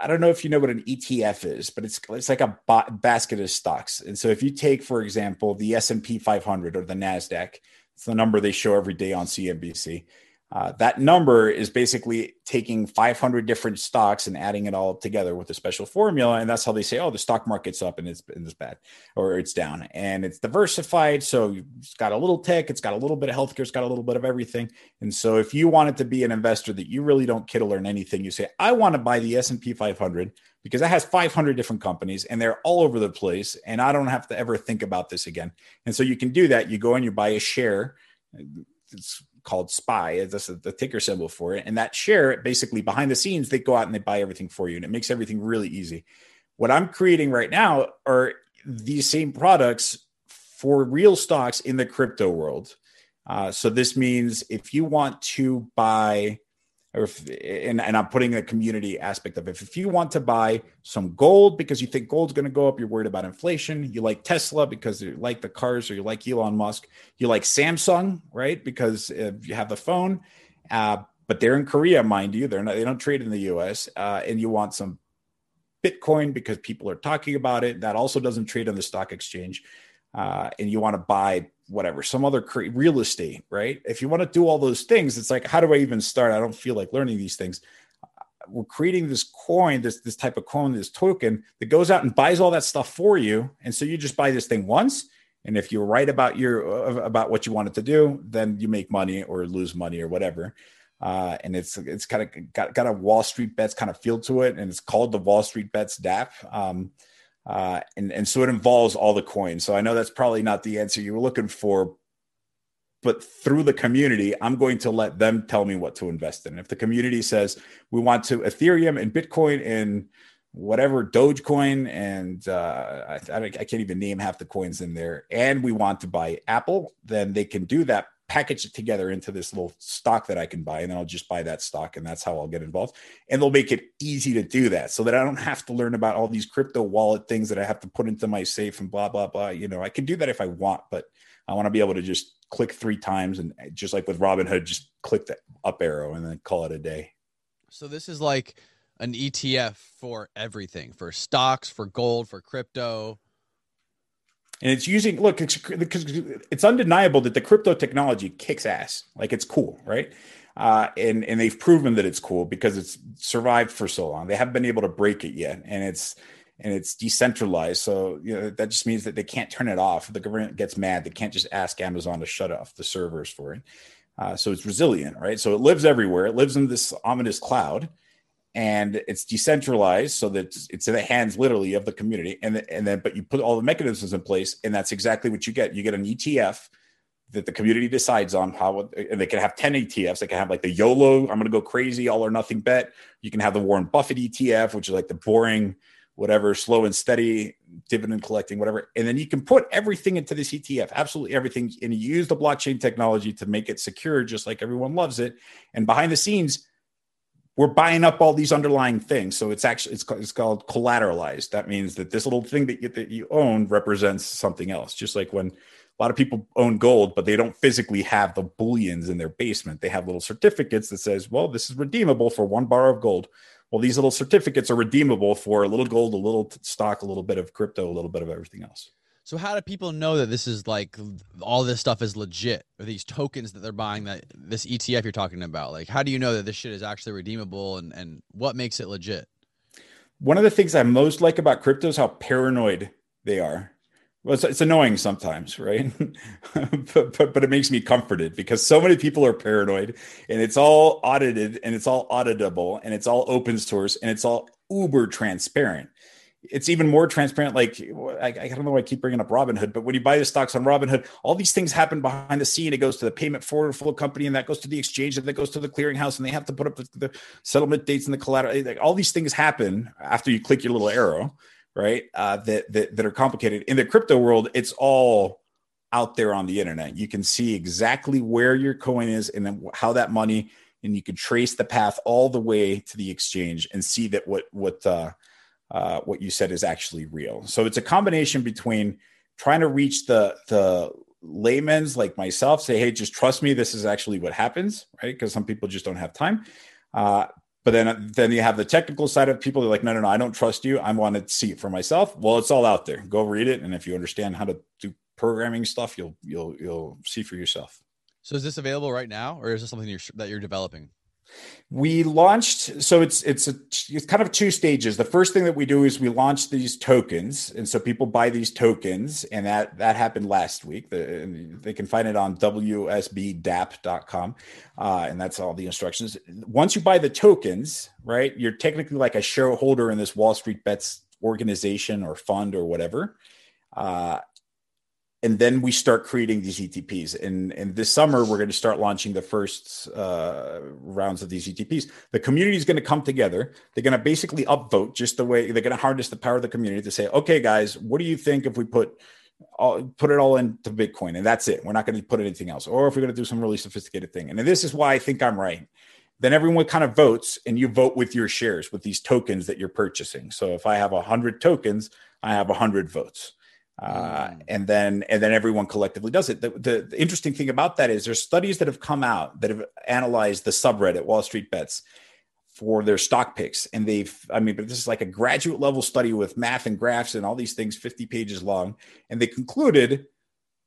I don't know if you know what an ETF is, but it's it's like a basket of stocks. And so if you take, for example, the S and P 500 or the Nasdaq, it's the number they show every day on CNBC. Uh, that number is basically taking 500 different stocks and adding it all together with a special formula, and that's how they say, "Oh, the stock market's up and it's, and it's bad, or it's down." And it's diversified, so it's got a little tech, it's got a little bit of healthcare, it's got a little bit of everything. And so, if you wanted to be an investor that you really don't or learn anything, you say, "I want to buy the S and P 500 because it has 500 different companies and they're all over the place, and I don't have to ever think about this again." And so, you can do that. You go and you buy a share. It's called SPY. That's the ticker symbol for it. And that share, basically behind the scenes, they go out and they buy everything for you, and it makes everything really easy. What I'm creating right now are these same products for real stocks in the crypto world. Uh, so this means if you want to buy or if, and, and I'm putting the community aspect of it. If you want to buy some gold because you think gold's going to go up, you're worried about inflation. You like Tesla because you like the cars, or you like Elon Musk. You like Samsung, right? Because you have the phone, uh, but they're in Korea, mind you. They're not. They don't trade in the U.S. Uh, and you want some Bitcoin because people are talking about it. That also doesn't trade on the stock exchange. Uh, and you want to buy whatever, some other cre- real estate, right? If you want to do all those things, it's like, how do I even start? I don't feel like learning these things. We're creating this coin, this this type of coin, this token that goes out and buys all that stuff for you, and so you just buy this thing once. And if you're right about your uh, about what you wanted to do, then you make money or lose money or whatever. Uh, and it's it's kind of got, got a Wall Street bets kind of feel to it, and it's called the Wall Street bets DApp. Um, uh, and and so it involves all the coins. So I know that's probably not the answer you were looking for, but through the community, I'm going to let them tell me what to invest in. If the community says we want to Ethereum and Bitcoin and whatever Dogecoin and uh, I, I can't even name half the coins in there, and we want to buy Apple, then they can do that package it together into this little stock that I can buy, and then I'll just buy that stock, and that's how I'll get involved. And they'll make it easy to do that, so that I don't have to learn about all these crypto wallet things that I have to put into my safe and blah blah blah. You know, I can do that if I want, but I want to be able to just click three times and eh, just like with Robinhood, just click the up arrow and then call it a day. So this is like an ETF for everything, for stocks, for gold, for crypto and it's using look because it's undeniable that the crypto technology kicks ass. Like it's cool right? Uh, and and they've proven that it's cool because it's survived for so long. They haven't been able to break it yet and it's and it's decentralized. So you know that just means that they can't turn it off. The government gets mad. They can't just ask amazon to shut off the servers for it. Uh, so it's resilient right? So it lives everywhere. It lives in this ominous cloud and it's decentralized so that it's in the hands literally of the community and, and then but you put all the mechanisms in place and that's exactly what you get. You get an etf that the community decides on how and they can have 10 etfs they can have like the yolo i'm going to go crazy all or nothing bet. You can have the warren buffett etf which is like the boring whatever slow and steady dividend collecting whatever. And then you can put everything into this etf absolutely everything and you use the blockchain technology to make it secure just like everyone loves it. And behind the scenes we're buying up all these underlying things. So it's actually it's, it's called collateralized. That means that this little thing that you, that you own represents something else. Just like when a lot of people own gold, but they don't physically have the bullions in their basement. They have little certificates that says, "Well, this is redeemable for one bar of gold." Well, these little certificates are redeemable for a little gold, a little stock, a little bit of crypto, a little bit of everything else. So how do people know that this is like all this stuff is legit or these tokens that they're buying that this ETF you're talking about? Like how do you know that this shit is actually redeemable and, and what makes it legit? One of the things I most like about crypto is how paranoid they are. well, it's, it's annoying sometimes, right? but, but, but it makes me comforted because so many people are paranoid, and it's all audited, and it's all auditable, and it's all open source, and it's all uber transparent. It's even more transparent. Like I, I don't know why I keep bringing up Robinhood, but when you buy the stocks on Robinhood, all these things happen behind the scene. It goes to the payment for order flow company, and that goes to the exchange, and that goes to the clearinghouse, and they have to put up the, the settlement dates and the collateral. Like, all these things happen after you click your little arrow right? Uh, that, that that are complicated. In the crypto world, it's all out there on the internet. You can see exactly where your coin is and then how that money, and you can trace the path all the way to the exchange and see that what what uh, uh, what you said is actually real. So it's a combination between trying to reach the the layman's like myself, say, hey, just trust me, this is actually what happens, right? Because some people just don't have time. Uh, but then, then you have the technical side of people. They're like, no, no, no, I don't trust you. I want to see it for myself. Well, it's all out there. Go read it, and if you understand how to do programming stuff, you'll you'll you'll see for yourself. So, is this available right now, or is this something you're, that you're developing? We launched so it's it's a it's kind of two stages. The first thing that we do is we launch these tokens and so people buy these tokens and that that happened last week. The, they can find it on wsbdapp.com uh, and that's all the instructions. Once you buy the tokens right you're technically like a shareholder in this wall street bets organization or fund or whatever uh, and then we start creating these ETPs. And, and this summer, we're going to start launching the first uh, rounds of these ETPs. The community is going to come together. They're going to basically upvote just the way they're going to harness the power of the community to say, okay, guys, what do you think if we put all, put it all into Bitcoin and that's it? We're not going to put anything else. Or if we're going to do some really sophisticated thing. And this is why I think I'm right. Then everyone kind of votes and you vote with your shares with these tokens that you're purchasing. So if I have 100 tokens, I have 100 votes uh, and then and then everyone collectively does it. The, the, the, interesting thing about that is there's studies that have come out that have analyzed the subreddit Wall Street Bets for their stock picks, and they've I mean, but this is like a graduate level study with math and graphs and all these things, 50 pages long, and they concluded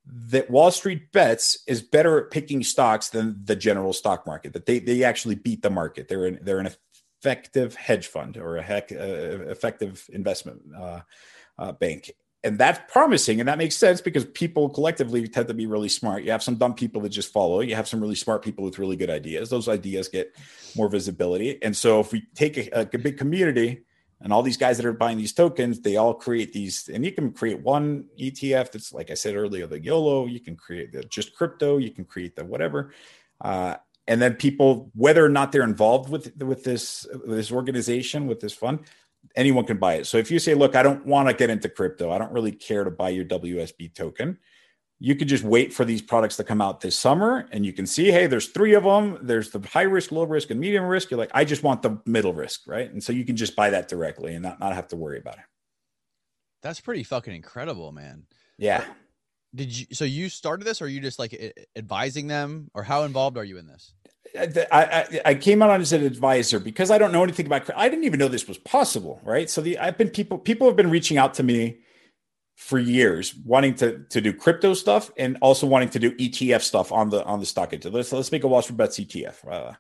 that Wall Street Bets is better at picking stocks than the general stock market. That they they actually beat the market. They're an, they're an effective hedge fund or a heck uh, effective investment uh, uh, bank and that's promising and that makes sense because people collectively tend to be really smart. You have some dumb people that just follow you. Have some really smart people with really good ideas. Those ideas get more visibility. And so if we take a, a big community and all these guys that are buying these tokens they all create these and you can create one etf that's like i said earlier the yolo. You can create the just crypto. You can create the whatever. Uh, and then people whether or not they're involved with with this this organization with this fund anyone can buy it. So if you say, look, I don't want to get into crypto, I don't really care to buy your WSB token, you could just wait for these products to come out this summer and you can see, hey, there's three of them. There's the high risk, low risk, and medium risk. You're like, I just want the middle risk, right? And so you can just buy that directly and not, not have to worry about it. That's pretty fucking incredible, man. Yeah. Did you so you started this or are you just like advising them or how involved are you in this? I, I, I came out as an advisor because I don't know anything about. I didn't even know this was possible, right? So the I've been people people have been reaching out to me for years, wanting to to do crypto stuff and also wanting to do ETF stuff on the on the stock exchange. Let's let's make a Wall Street Bets ETF. Uh,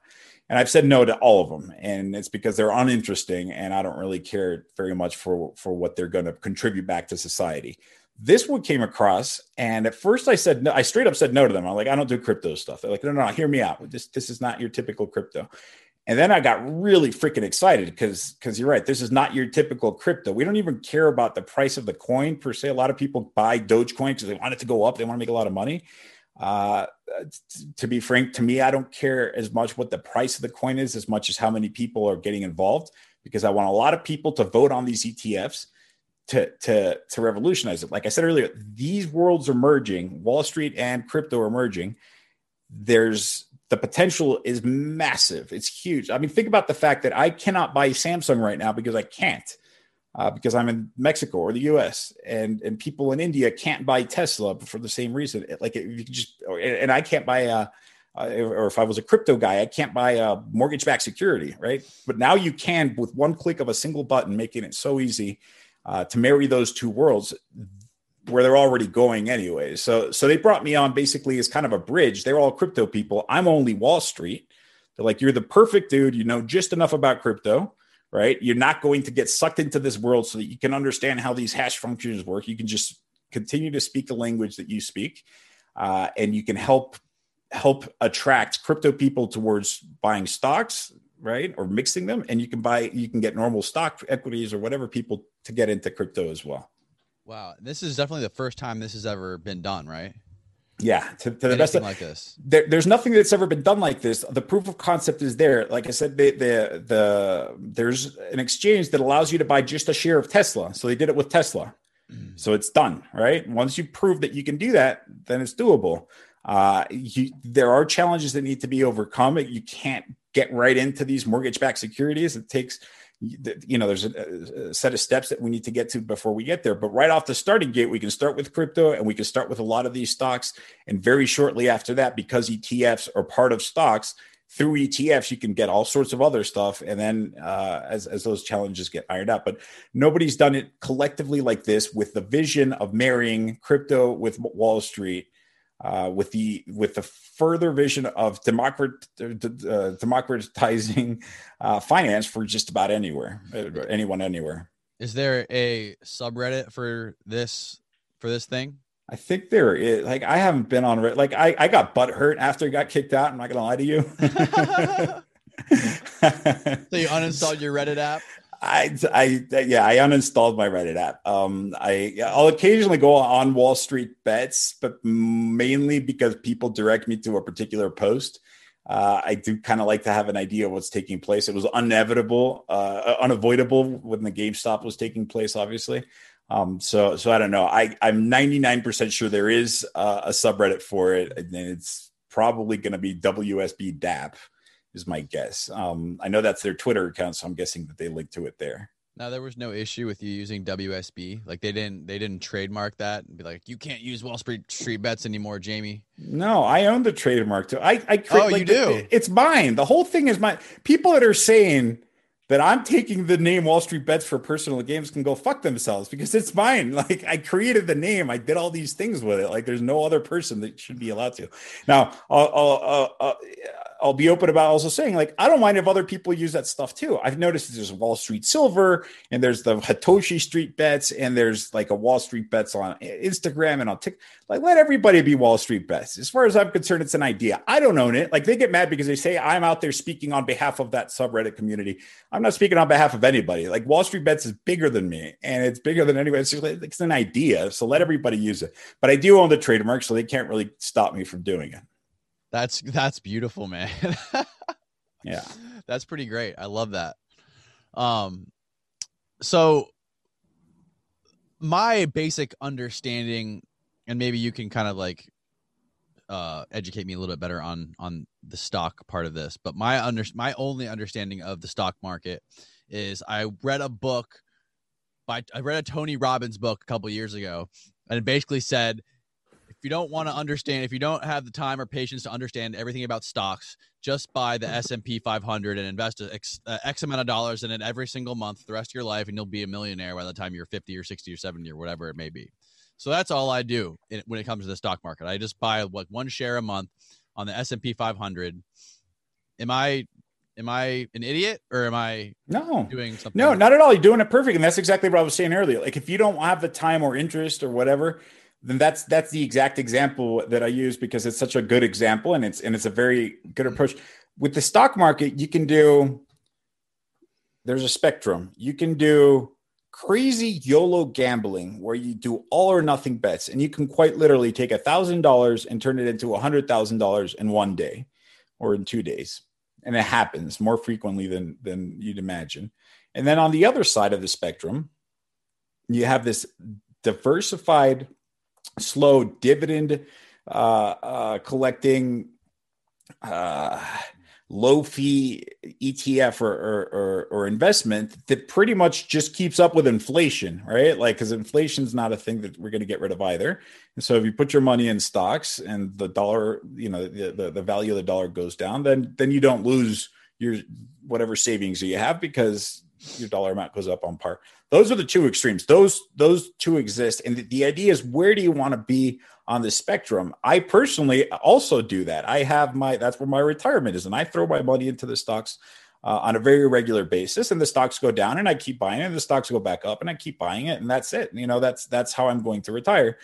and I've said no to all of them, and it's because they're uninteresting, and I don't really care very much for for what they're going to contribute back to society. This one came across, and at first I said no. I straight up said no to them. I'm like, I don't do crypto stuff. They're like, no, no, no hear me out. This this is not your typical crypto. And then I got really freaking excited because because you're right. This is not your typical crypto. We don't even care about the price of the coin per se. A lot of people buy Dogecoin because they want it to go up. They want to make a lot of money. Uh, to be frank, to me, I don't care as much what the price of the coin is as much as how many people are getting involved because I want a lot of people to vote on these ETFs to to to revolutionize it. Like I said earlier, these worlds are merging. Wall Street and crypto are merging. There's the potential is massive. It's huge. I mean, think about the fact that I cannot buy Samsung right now because I can't, uh, because I'm in Mexico or the U.S. and and people in India can't buy Tesla for the same reason. Like you just, and I can't buy a. Uh, or if I was a crypto guy, I can't buy a mortgage-backed security, right? But now you can, with one click of a single button, making it so easy uh, to marry those two worlds where they're already going anyways. So so they brought me on basically as kind of a bridge. They're all crypto people. I'm only Wall Street. They're like, you're the perfect dude. You know just enough about crypto, right? You're not going to get sucked into this world so that you can understand how these hash functions work. You can just continue to speak the language that you speak, uh, and you can help help attract crypto people towards buying stocks, right, or mixing them, and you can buy you can get normal stock equities or whatever people to get into crypto as well. Wow, this is definitely the first time this has ever been done, right? Yeah, to, to the best of like this. There, there's nothing that's ever been done like this. The proof of concept is there. Like I said, the, the the there's an exchange that allows you to buy just a share of Tesla. So they did it with Tesla. Mm. So it's done, right? Once you prove that you can do that, then it's doable. Uh, you, there are challenges that need to be overcome. You can't get right into these mortgage-backed securities. It takes you know there's a, a, set of steps that we need to get to before we get there. But right off the starting gate we can start with crypto and we can start with a lot of these stocks. And very shortly after that because etfs are part of stocks through etfs you can get all sorts of other stuff. And then uh, as, as those challenges get ironed out. But nobody's done it collectively like this with the vision of marrying crypto with wall street uh, with the with the further vision of democrat, uh, democratizing uh, finance for just about anywhere, uh, anyone anywhere. Is there a subreddit for this for this thing? I think there is. Like I haven't been on it. Like I I got butt hurt after I got kicked out. I'm not gonna lie to you. so you uninstalled your Reddit app? I, I, yeah, I uninstalled my Reddit app. Um, I, I'll occasionally go on Wall Street bets, but mainly because people direct me to a particular post. Uh, I do kind of like to have an idea of what's taking place. It was inevitable, uh, unavoidable when the GameStop was taking place, obviously. Um, so, so I don't know. I, I'm 99% sure there is uh, a subreddit for it, and it's probably going to be WSB DApp is my guess. Um, I know that's their Twitter account, so I'm guessing that they link to it there. Now there was no issue with you using WSB. Like they didn't they didn't trademark that and be like, you can't use Wall Street Street Bets anymore, Jamie. No, I own the trademark too. I I create, oh like, you do. It's mine. The whole thing is mine. People that are saying that I'm taking the name Wall Street Bets for personal games can go fuck themselves because it's mine. Like I created the name, I did all these things with it. Like there's no other person that should be allowed to. Now, I'll, I'll, I'll, I'll be open about also saying like I don't mind if other people use that stuff too. I've noticed there's Wall Street Silver and there's the Satoshi Street Bets and there's like a Wall Street Bets on Instagram and on TikTok. Like let everybody be Wall Street Bets. As far as I'm concerned, it's an idea. I don't own it. Like they get mad because they say I'm out there speaking on behalf of that subreddit community. I'm not speaking on behalf of anybody. Like Wall Street Bets is bigger than me and it's bigger than anybody. It's, it's an idea. So let everybody use it. But I do own the trademark, so they can't really stop me from doing it. That's that's beautiful, man. yeah. That's pretty great. I love that. Um so my basic understanding and maybe you can kind of like uh educate me a little bit better on on the stock part of this, but my under my only understanding of the stock market is I read a book by I read a Tony Robbins book a couple years ago and it basically said you don't want to understand, if you don't have the time or patience to understand everything about stocks, just buy the S and P 500 and invest X, uh, X amount of dollars in it every single month the rest of your life, and you'll be a millionaire by the time you're 50 or 60 or 70 or whatever it may be. So that's all I do when it comes to the stock market. I just buy like one share a month on the S and P 500. Am I am I an idiot or am I no doing something? No, not at all. You're doing it perfect, and that's exactly what I was saying earlier. Like if you don't have the time or interest or whatever, then that's that's the exact example that I use because it's such a good example and it's and it's a very good mm-hmm. approach. With the stock market, you can do there's a spectrum. You can do crazy YOLO gambling where you do all or nothing bets and you can quite literally take a thousand dollars and turn it into a hundred thousand dollars in one day or in two days. And it happens more frequently than than you'd imagine. And then on the other side of the spectrum, you have this diversified slow dividend uh, uh, collecting uh, low fee ETF or, or, or, investment that pretty much just keeps up with inflation, right? Like, because inflation is not a thing that we're going to get rid of either. And so, if you put your money in stocks and the dollar, you know, the, the, the value of the dollar goes down, then then you don't lose your whatever savings you have because your dollar amount goes up on par. Those are the two extremes. Those those two exist, and the, the idea is where do you want to be on the spectrum? I personally also do that. I have my that's where my retirement is, and I throw my money into the stocks uh, on a very regular basis, and the stocks go down, and I keep buying it, and the stocks go back up, and I keep buying it, and that's it. You know, that's that's how I'm going to retire.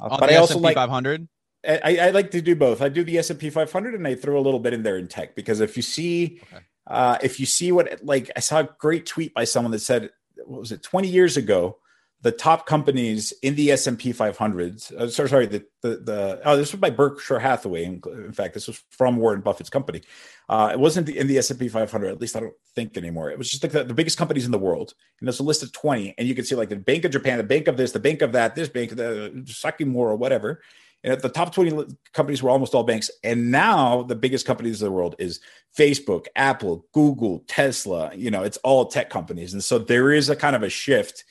Uh, but I also S&P like 500. I, I, like to do both. I do the S and P 500, and I throw a little bit in there in tech because if you see, okay. Uh, if you see what like I saw a great tweet by someone that said, what was it, 20 years ago, the top companies in the S and P 500. Uh, sorry, sorry, the, the the oh, this was by Berkshire Hathaway. In, fact, this was from Warren Buffett's company. Uh, it wasn't in the S and P 500. At least I don't think anymore. It was just like the, the biggest companies in the world, and there's a list of 20, and you can see like the Bank of Japan, the Bank of this, the Bank of that, this bank, the Sakimura, whatever. And the top 20 companies were almost all banks. And now the biggest companies in the world is Facebook, Apple, Google, Tesla. You know, it's all tech companies. And so there is a kind of a shift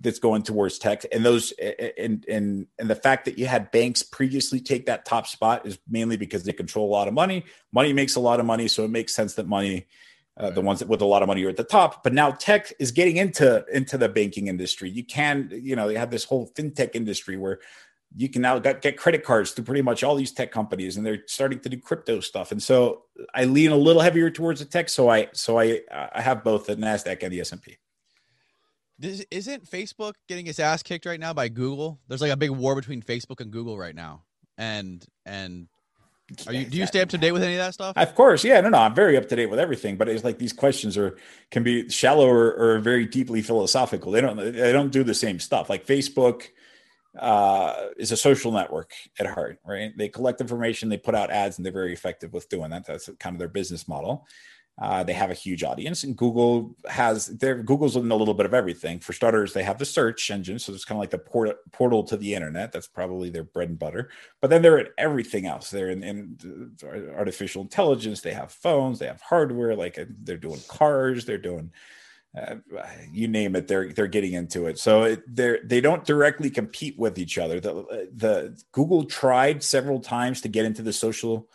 that's going towards tech and those and and and the fact that you had banks previously take that top spot is mainly because they control a lot of money money makes a lot of money so it makes sense that money uh, the ones that with a lot of money are at the top but now tech is getting into into the banking industry you can you know they have this whole fintech industry where you can now get, credit cards through pretty much all these tech companies and they're starting to do crypto stuff and so i lean a little heavier towards the tech so i so i i have both the nasdaq and the s&p this, isn't Facebook getting its ass kicked right now by Google? There's like a big war between Facebook and Google right now, and and are you do you stay up to date with any of that stuff? Of course, yeah. No, no, I'm very up to date with everything. But it's like these questions are can be shallow or, or very deeply philosophical. They don't they don't do the same stuff. Like Facebook uh, is a social network at heart, right? They collect information, they put out ads, and they're very effective with doing that. That's kind of their business model. Uh, they have a huge audience, and Google has their Google's in a little bit of everything. For starters, they have the search engine, so it's kind of like the port, portal to the internet. That's probably their bread and butter. But then they're at everything else. They're in, in artificial intelligence. They have phones. They have hardware. Like uh, they're doing cars. They're doing uh, you name it. They're they're getting into it. So they're they don't directly compete with each other. The the Google tried several times to get into the social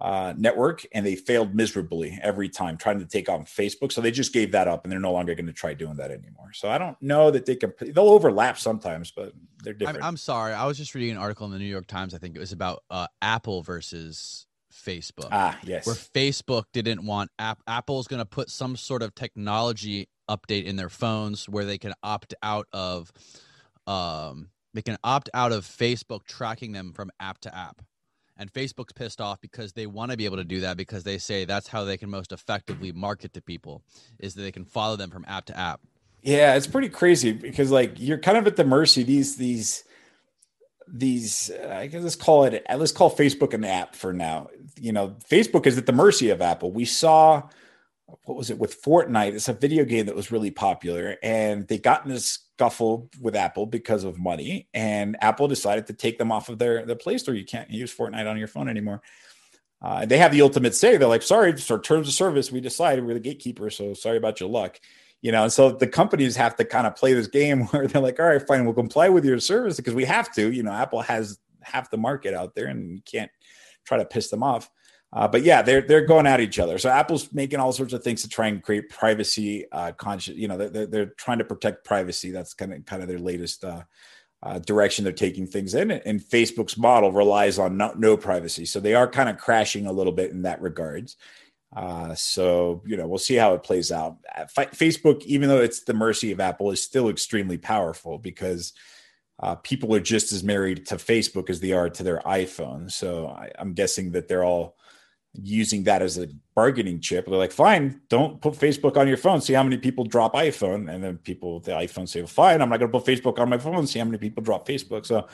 uh, network and they failed miserably every time trying to take on Facebook. So they just gave that up and they're no longer going to try doing that anymore. So I don't know that they can, they'll overlap sometimes, but they're different. I'm, I'm sorry. I was just reading an article in the New York Times. I think it was about uh, Apple versus Facebook. Ah, yes. Where Facebook didn't want App- Apple's going to put some sort of technology update in their phones where they can opt out of, um, they can opt out of Facebook tracking them from app to app and Facebook's pissed off because they want to be able to do that because they say that's how they can most effectively market to people is that they can follow them from app to app. Yeah, it's pretty crazy because like you're kind of at the mercy these these these I guess let's call it let's call Facebook an app for now. You know, Facebook is at the mercy of Apple. We saw what was it with Fortnite? It's a video game that was really popular, and they got in this scuffle with Apple because of money, and Apple decided to take them off of their the Play Store. You can't use Fortnite on your phone anymore. Uh, they have the ultimate say. They're like, sorry, for terms of service, we decided we're the gatekeeper, so sorry about your luck. You know, and so the companies have to kind of play this game where they're like, all right, fine, we'll comply with your service because we have to. You know, Apple has half the market out there, and you can't try to piss them off. Uh, but yeah, they're they're going at each other. So Apple's making all sorts of things to try and create privacy uh, conscious. You know, they're, they're trying to protect privacy. That's kind of kind of their latest uh, uh, direction they're taking things in. And Facebook's model relies on no, no privacy, so they are kind of crashing a little bit in that regards. Uh, so you know, we'll see how it plays out. Facebook, even though it's the mercy of Apple, is still extremely powerful because. Uh, people are just as married to Facebook as they are to their iPhone. So I, am guessing that they're all using that as a bargaining chip. They're like, fine, don't put Facebook on your phone. See how many people drop iPhone. And then people with the iPhone say, well, fine, I'm not going to put Facebook on my phone. See how many people drop Facebook. So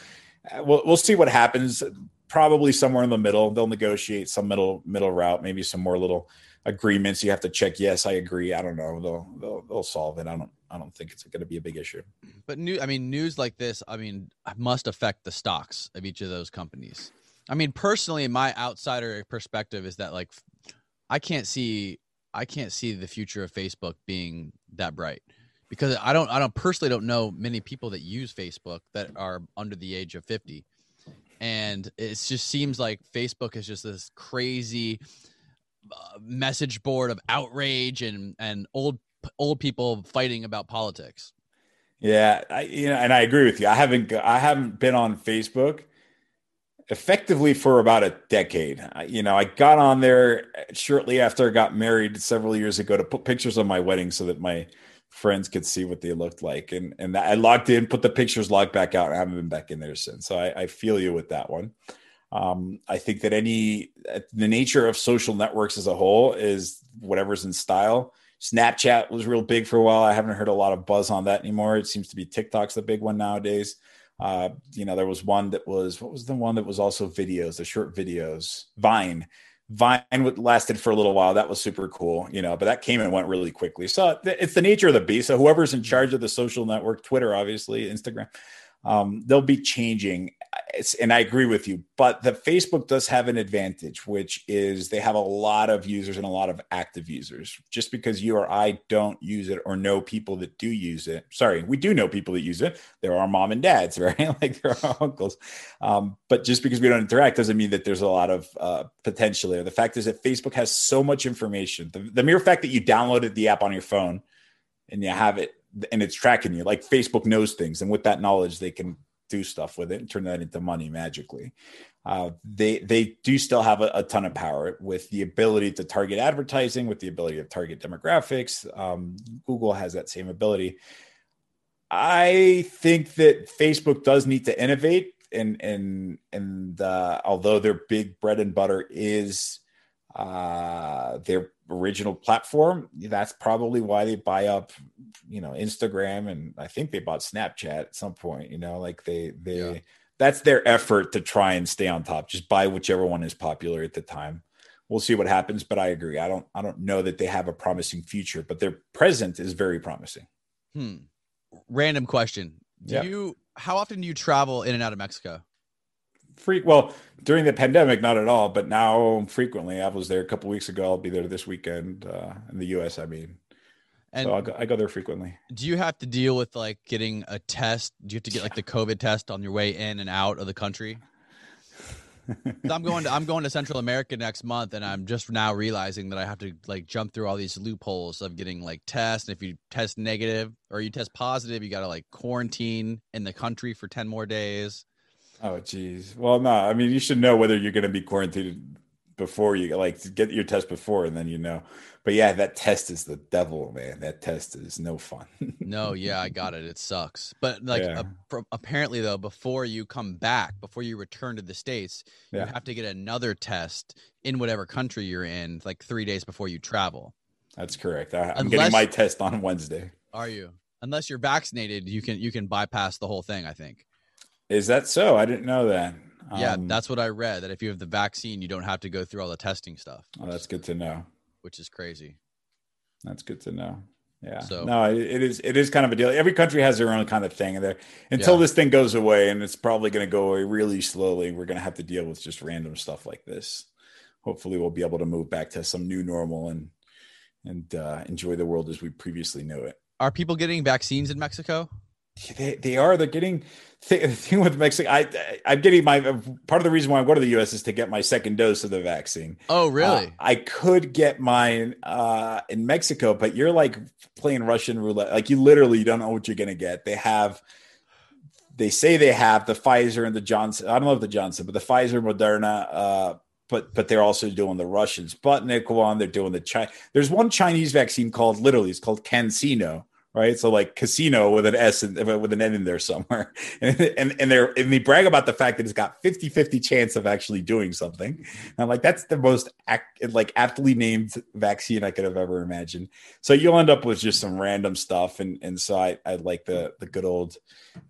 uh, we'll, we'll see what happens. Probably somewhere in the middle. They'll negotiate some middle middle route, maybe some more little agreements. You have to check. Yes, I agree. I don't know. They'll they'll, they'll solve it. I don't I don't think it's going to be a big issue. But new, I mean, news like this, I mean, must affect the stocks of each of those companies. I mean, personally, my outsider perspective is that like I can't see I can't see the future of Facebook being that bright because I don't I don't personally don't know many people that use Facebook that are under the age of 50. And it just seems like Facebook is just this crazy uh, message board of outrage and and old old people fighting about politics. Yeah, I, you know, and I agree with you. I haven't I haven't been on Facebook effectively for about a decade. You know, I got on there shortly after I got married several years ago to put pictures of my wedding so that my friends could see what they looked like. And and I logged in, put the pictures, logged back out. I haven't been back in there since. So I, I feel you with that one. Um, I think that any the nature of social networks as a whole is whatever's in style. Snapchat was real big for a while. I haven't heard a lot of buzz on that anymore. It seems to be TikTok's the big one nowadays. Uh, you know, there was one that was what was the one that was also videos, the short videos, Vine. Vine lasted for a little while. That was super cool, you know, but that came and went really quickly. So it's the nature of the beast. So whoever's in charge of the social network, Twitter, obviously, Instagram, um, they'll be changing. It's, and I agree with you, but the Facebook does have an advantage, which is they have a lot of users and a lot of active users. Just because you or I don't use it or know people that do use it, sorry, we do know people that use it. There are mom and dads, right? like there are uncles. Um, but just because we don't interact doesn't mean that there's a lot of uh, potential there. The fact is that Facebook has so much information. The, the mere fact that you downloaded the app on your phone and you have it and it's tracking you. Like Facebook knows things, and with that knowledge, they can do stuff with it and turn that into money magically. Uh, they they do still have a, a, ton of power with the ability to target advertising, with the ability to target demographics. Um, Google has that same ability. I think that Facebook does need to innovate, and and and uh, although their big bread and butter is uh, their original platform. That's probably why they buy up, you know, Instagram and I think they bought Snapchat at some point. You know, like they they yeah. that's their effort to try and stay on top. Just buy whichever one is popular at the time. We'll see what happens, but I agree. I don't I don't know that they have a promising future, but their present is very promising. Hmm. Random question. Do yeah. you how often do you travel in and out of Mexico? Freak well during the pandemic not at all but now frequently. I was there a couple weeks ago. I'll be there this weekend uh, in the us i mean. And so go, i go there frequently. do you have to deal with like getting a test? Do you have to get like the covid test on your way in and out of the country? I'm going to i'm going to central america next month and i'm just now realizing that i have to like jump through all these loopholes of getting like tests. And if you test negative or you test positive you got to like quarantine in the country for 10 more days Oh, geez. Well, no, I mean, you should know whether you're going to be quarantined before you like get your test before, and then you know. But yeah, that test is the devil, man. That test is no fun. no, yeah, I got it. It sucks. But like, yeah. uh, apparently, though, before you come back, before you return to the states, yeah. you have to get another test in whatever country you're in, like three days before you travel. That's correct. I, am getting my test on Wednesday. Are you? Unless you're vaccinated, you can you can bypass the whole thing. I think. Is that so? I didn't know that. Yeah, um, that's what I read. That if you have the vaccine, you don't have to go through all the testing stuff. Oh, that's good to know. Which is crazy. That's good to know. Yeah. So no, it is it is kind of a deal. Every country has their own kind of thing there. Until yeah. this thing goes away, and it's probably going to go away really slowly. We're going to have to deal with just random stuff like this. Hopefully, we'll be able to move back to some new normal and and uh, enjoy the world as we previously knew it. Are people getting vaccines in Mexico? They, they are. They're getting the thing with Mexico. I I'm getting my part of the reason why I'm going to the U.S. is to get my second dose of the vaccine. Oh, really? Uh, I could get mine uh, in Mexico, but you're like playing Russian roulette. Like you literally don't know what you're going to get. They have. They say they have the Pfizer and the Johnson. I don't know if the Johnson, but the Pfizer, Moderna, uh, but but they're also doing the Russian Sputnik one. They're doing the China. There's one Chinese vaccine called literally it's called CanSino, right? So like casino with an S and with an N in there somewhere. And, and, and they're, and they brag about the fact that it's got 50, 50 chance of actually doing something. And I'm like, that's the most act, like aptly named vaccine I could have ever imagined. So you'll end up with just some random stuff. And, and so I, I like the, the good old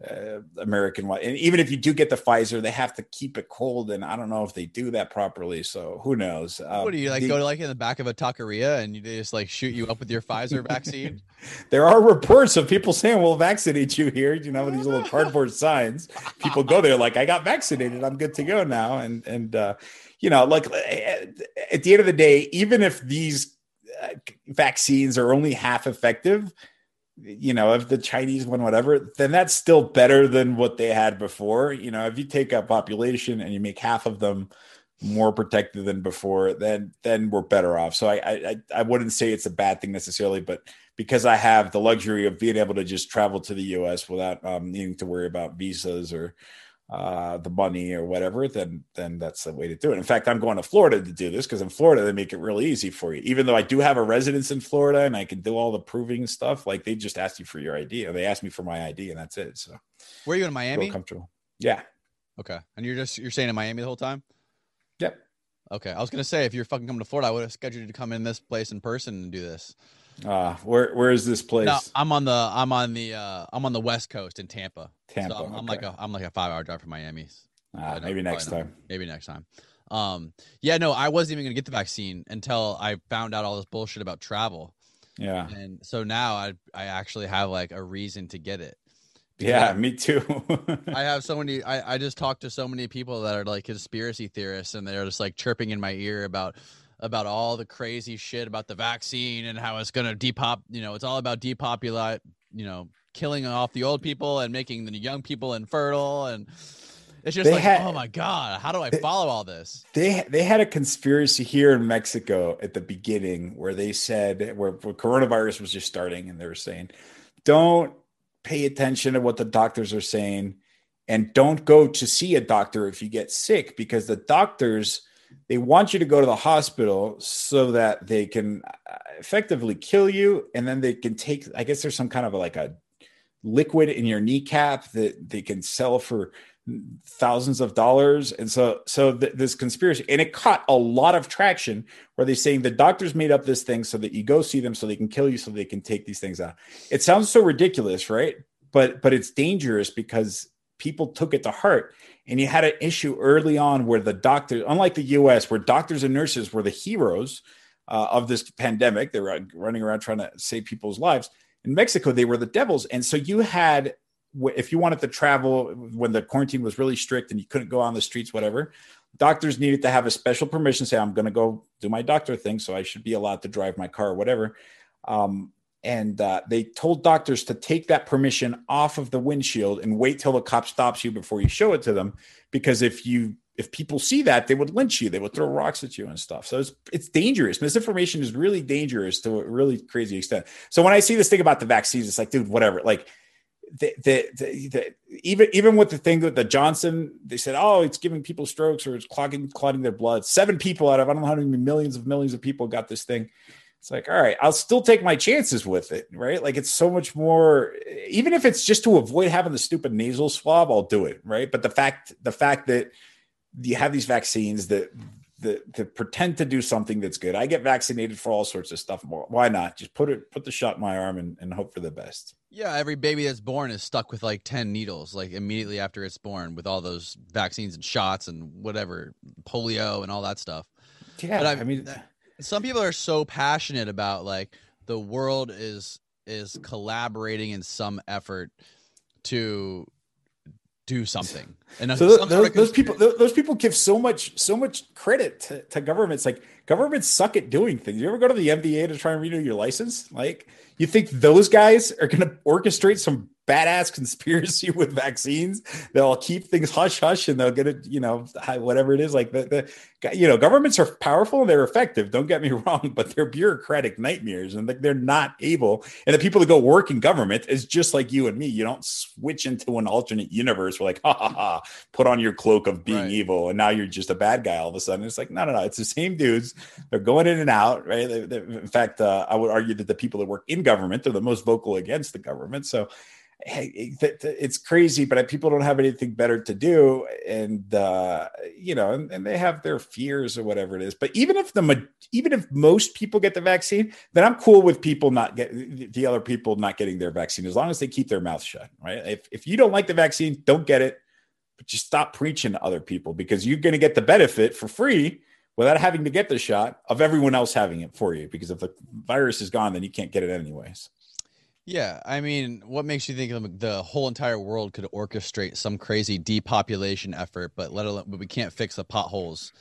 uh, American one. And even if you do get the Pfizer, they have to keep it cold. And I don't know if they do that properly. So who knows? Um, what do you like the, go to like in the back of a taqueria and you just like shoot you up with your Pfizer vaccine? there are reports of people saying we'll vaccinate you here you know with these little cardboard signs people go there like i got vaccinated i'm good to go now and and uh you know like at the end of the day even if these uh, vaccines are only half effective you know if the chinese one whatever then that's still better than what they had before you know if you take a population and you make half of them more protected than before, then then we're better off. So I, I I wouldn't say it's a bad thing necessarily, but because I have the luxury of being able to just travel to the U.S. without um, needing to worry about visas or uh, the money or whatever, then then that's the way to do it. In fact, I'm going to Florida to do this because in Florida they make it really easy for you. Even though I do have a residence in Florida and I can do all the proving stuff, like they just ask you for your ID. They ask me for my ID and that's it. So where are you in Miami? comfortable. Yeah. Okay. And you're just you're staying in Miami the whole time? Yep. Okay. I was gonna say if you're fucking coming to Florida, I would have scheduled you to come in this place in person and do this. Uh, where where is this place? No, I'm on the I'm on the uh I'm on the west coast in Tampa. Tampa. So I'm, okay. I'm, like a I'm like a five hour drive from Miami. Ah, maybe next time. Maybe next time. Um yeah, no, I wasn't even gonna get the vaccine until I found out all this bullshit about travel. Yeah. And so now I I actually have like a reason to get it. Yeah, me too. I have so many. I, I just talked to so many people that are like conspiracy theorists, and they're just like chirping in my ear about about all the crazy shit about the vaccine and how it's going to depop. You know, it's all about depopulate. You know, killing off the old people and making the young people infertile, and it's just they like, had, oh my god, how do I follow all this? They they had a conspiracy here in Mexico at the beginning where they said where, where coronavirus was just starting, and they were saying, don't pay attention to what the doctors are saying and don't go to see a doctor if you get sick because the doctors they want you to go to the hospital so that they can uh, effectively kill you and then they can take i guess there's some kind of like a liquid in your kneecap that they can sell for thousands of dollars. And so so th- this conspiracy and it caught a lot of traction where they're saying the doctors made up this thing so that you go see them so they can kill you so they can take these things out. It sounds so ridiculous right? But but it's dangerous because people took it to heart and you had an issue early on where the doctors unlike the us where doctors and nurses were the heroes uh, of this pandemic they were running around trying to save people's lives in mexico they were the devils and so you had if you wanted to travel when the quarantine was really strict and you couldn't go on the streets, whatever, doctors needed to have a special permission. Say, I'm going to go do my doctor thing, so I should be allowed to drive my car or whatever. Um, and uh, they told doctors to take that permission off of the windshield and wait till the cop stops you before you show it to them, because if you if people see that, they would lynch you. They would throw rocks at you and stuff. So it's it's dangerous. Misinformation is really dangerous to a really crazy extent. So when I see this thing about the vaccines, it's like, dude, whatever. Like the, the, the, the, even even with the thing that the Johnson, they said, oh, it's giving people strokes or it's clogging clotting their blood. Seven people out of I don't know how many millions of millions of people got this thing. It's like, all right, I'll still take my chances with it, right? Like it's so much more. Even if it's just to avoid having the stupid nasal swab, I'll do it, right? But the fact the fact that you have these vaccines that the to pretend to do something that's good. I get vaccinated for all sorts of stuff. Why not? Just put it put the shot in my arm and, and hope for the best. Yeah, every baby that's born is stuck with like ten needles, like immediately after it's born, with all those vaccines and shots and whatever polio and all that stuff. Yeah, but I, I mean, some people are so passionate about like the world is is collaborating in some effort to do something. And so those, those, those people, those people give so much, so much credit to, to, governments. Like governments suck at doing things. You ever go to the MDA to try and renew your license? Like you think those guys are going to orchestrate some badass conspiracy with vaccines. They'll keep things hush hush and they'll get it, you know, whatever it is. Like the, the you know, governments are powerful and they're effective. Don't get me wrong, but they're bureaucratic nightmares and they're not able. And the people that go work in government is just like you and me. You don't switch into an alternate universe where like, ha ha ha, put on your cloak of being right. evil and now you're just a bad guy all of a sudden. It's like, no, no, no. It's the same dudes. They're going in and out, right? They, they, in fact, uh, I would argue that the people that work in government are the most vocal against the government. So it's crazy, but people don't have anything better to do, and uh, you know, and, and, they have their fears or whatever it is. But even if the even if most people get the vaccine, then I'm cool with people not get the other people not getting their vaccine as long as they keep their mouth shut. Right? If if you don't like the vaccine, don't get it, but just stop preaching to other people because you're going to get the benefit for free without having to get the shot of everyone else having it for you. Because if the virus is gone, then you can't get it anyways. Yeah, I mean, what makes you think the whole entire world could orchestrate some crazy depopulation effort, but let alone, but we can't fix the potholes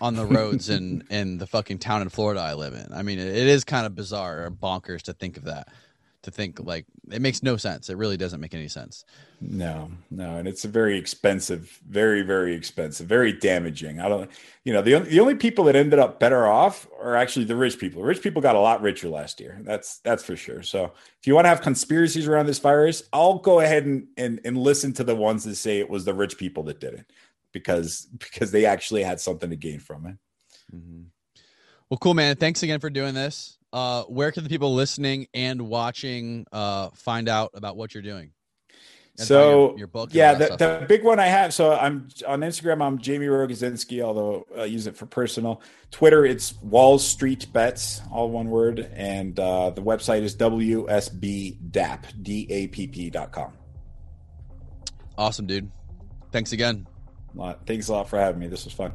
on the roads in in the fucking town in Florida I live in. I mean, it, it is kind of bizarre or bonkers to think of that. To think like it makes no sense. It really doesn't make any sense. No, no, and it's a very expensive, very, very expensive, very damaging. I don't, you know, the the only people that ended up better off are actually the rich people. Rich people got a lot richer last year. That's that's for sure. So if you want to have conspiracies around this virus, I'll go ahead and and, and listen to the ones that say it was the rich people that did it because because they actually had something to gain from it. Mm-hmm. Well, cool, man. Thanks again for doing this. Uh, where can the people listening and watching uh, find out about what you're doing? so your, your, book yeah the, the big one i have so i'm on instagram i'm jaime rogozinski although i use it for personal. Twitter it's wall street bets all one word and uh, the website is wsbdapp d-a-p-p.com awesome dude. Thanks again. Thanks a lot for having me. This was fun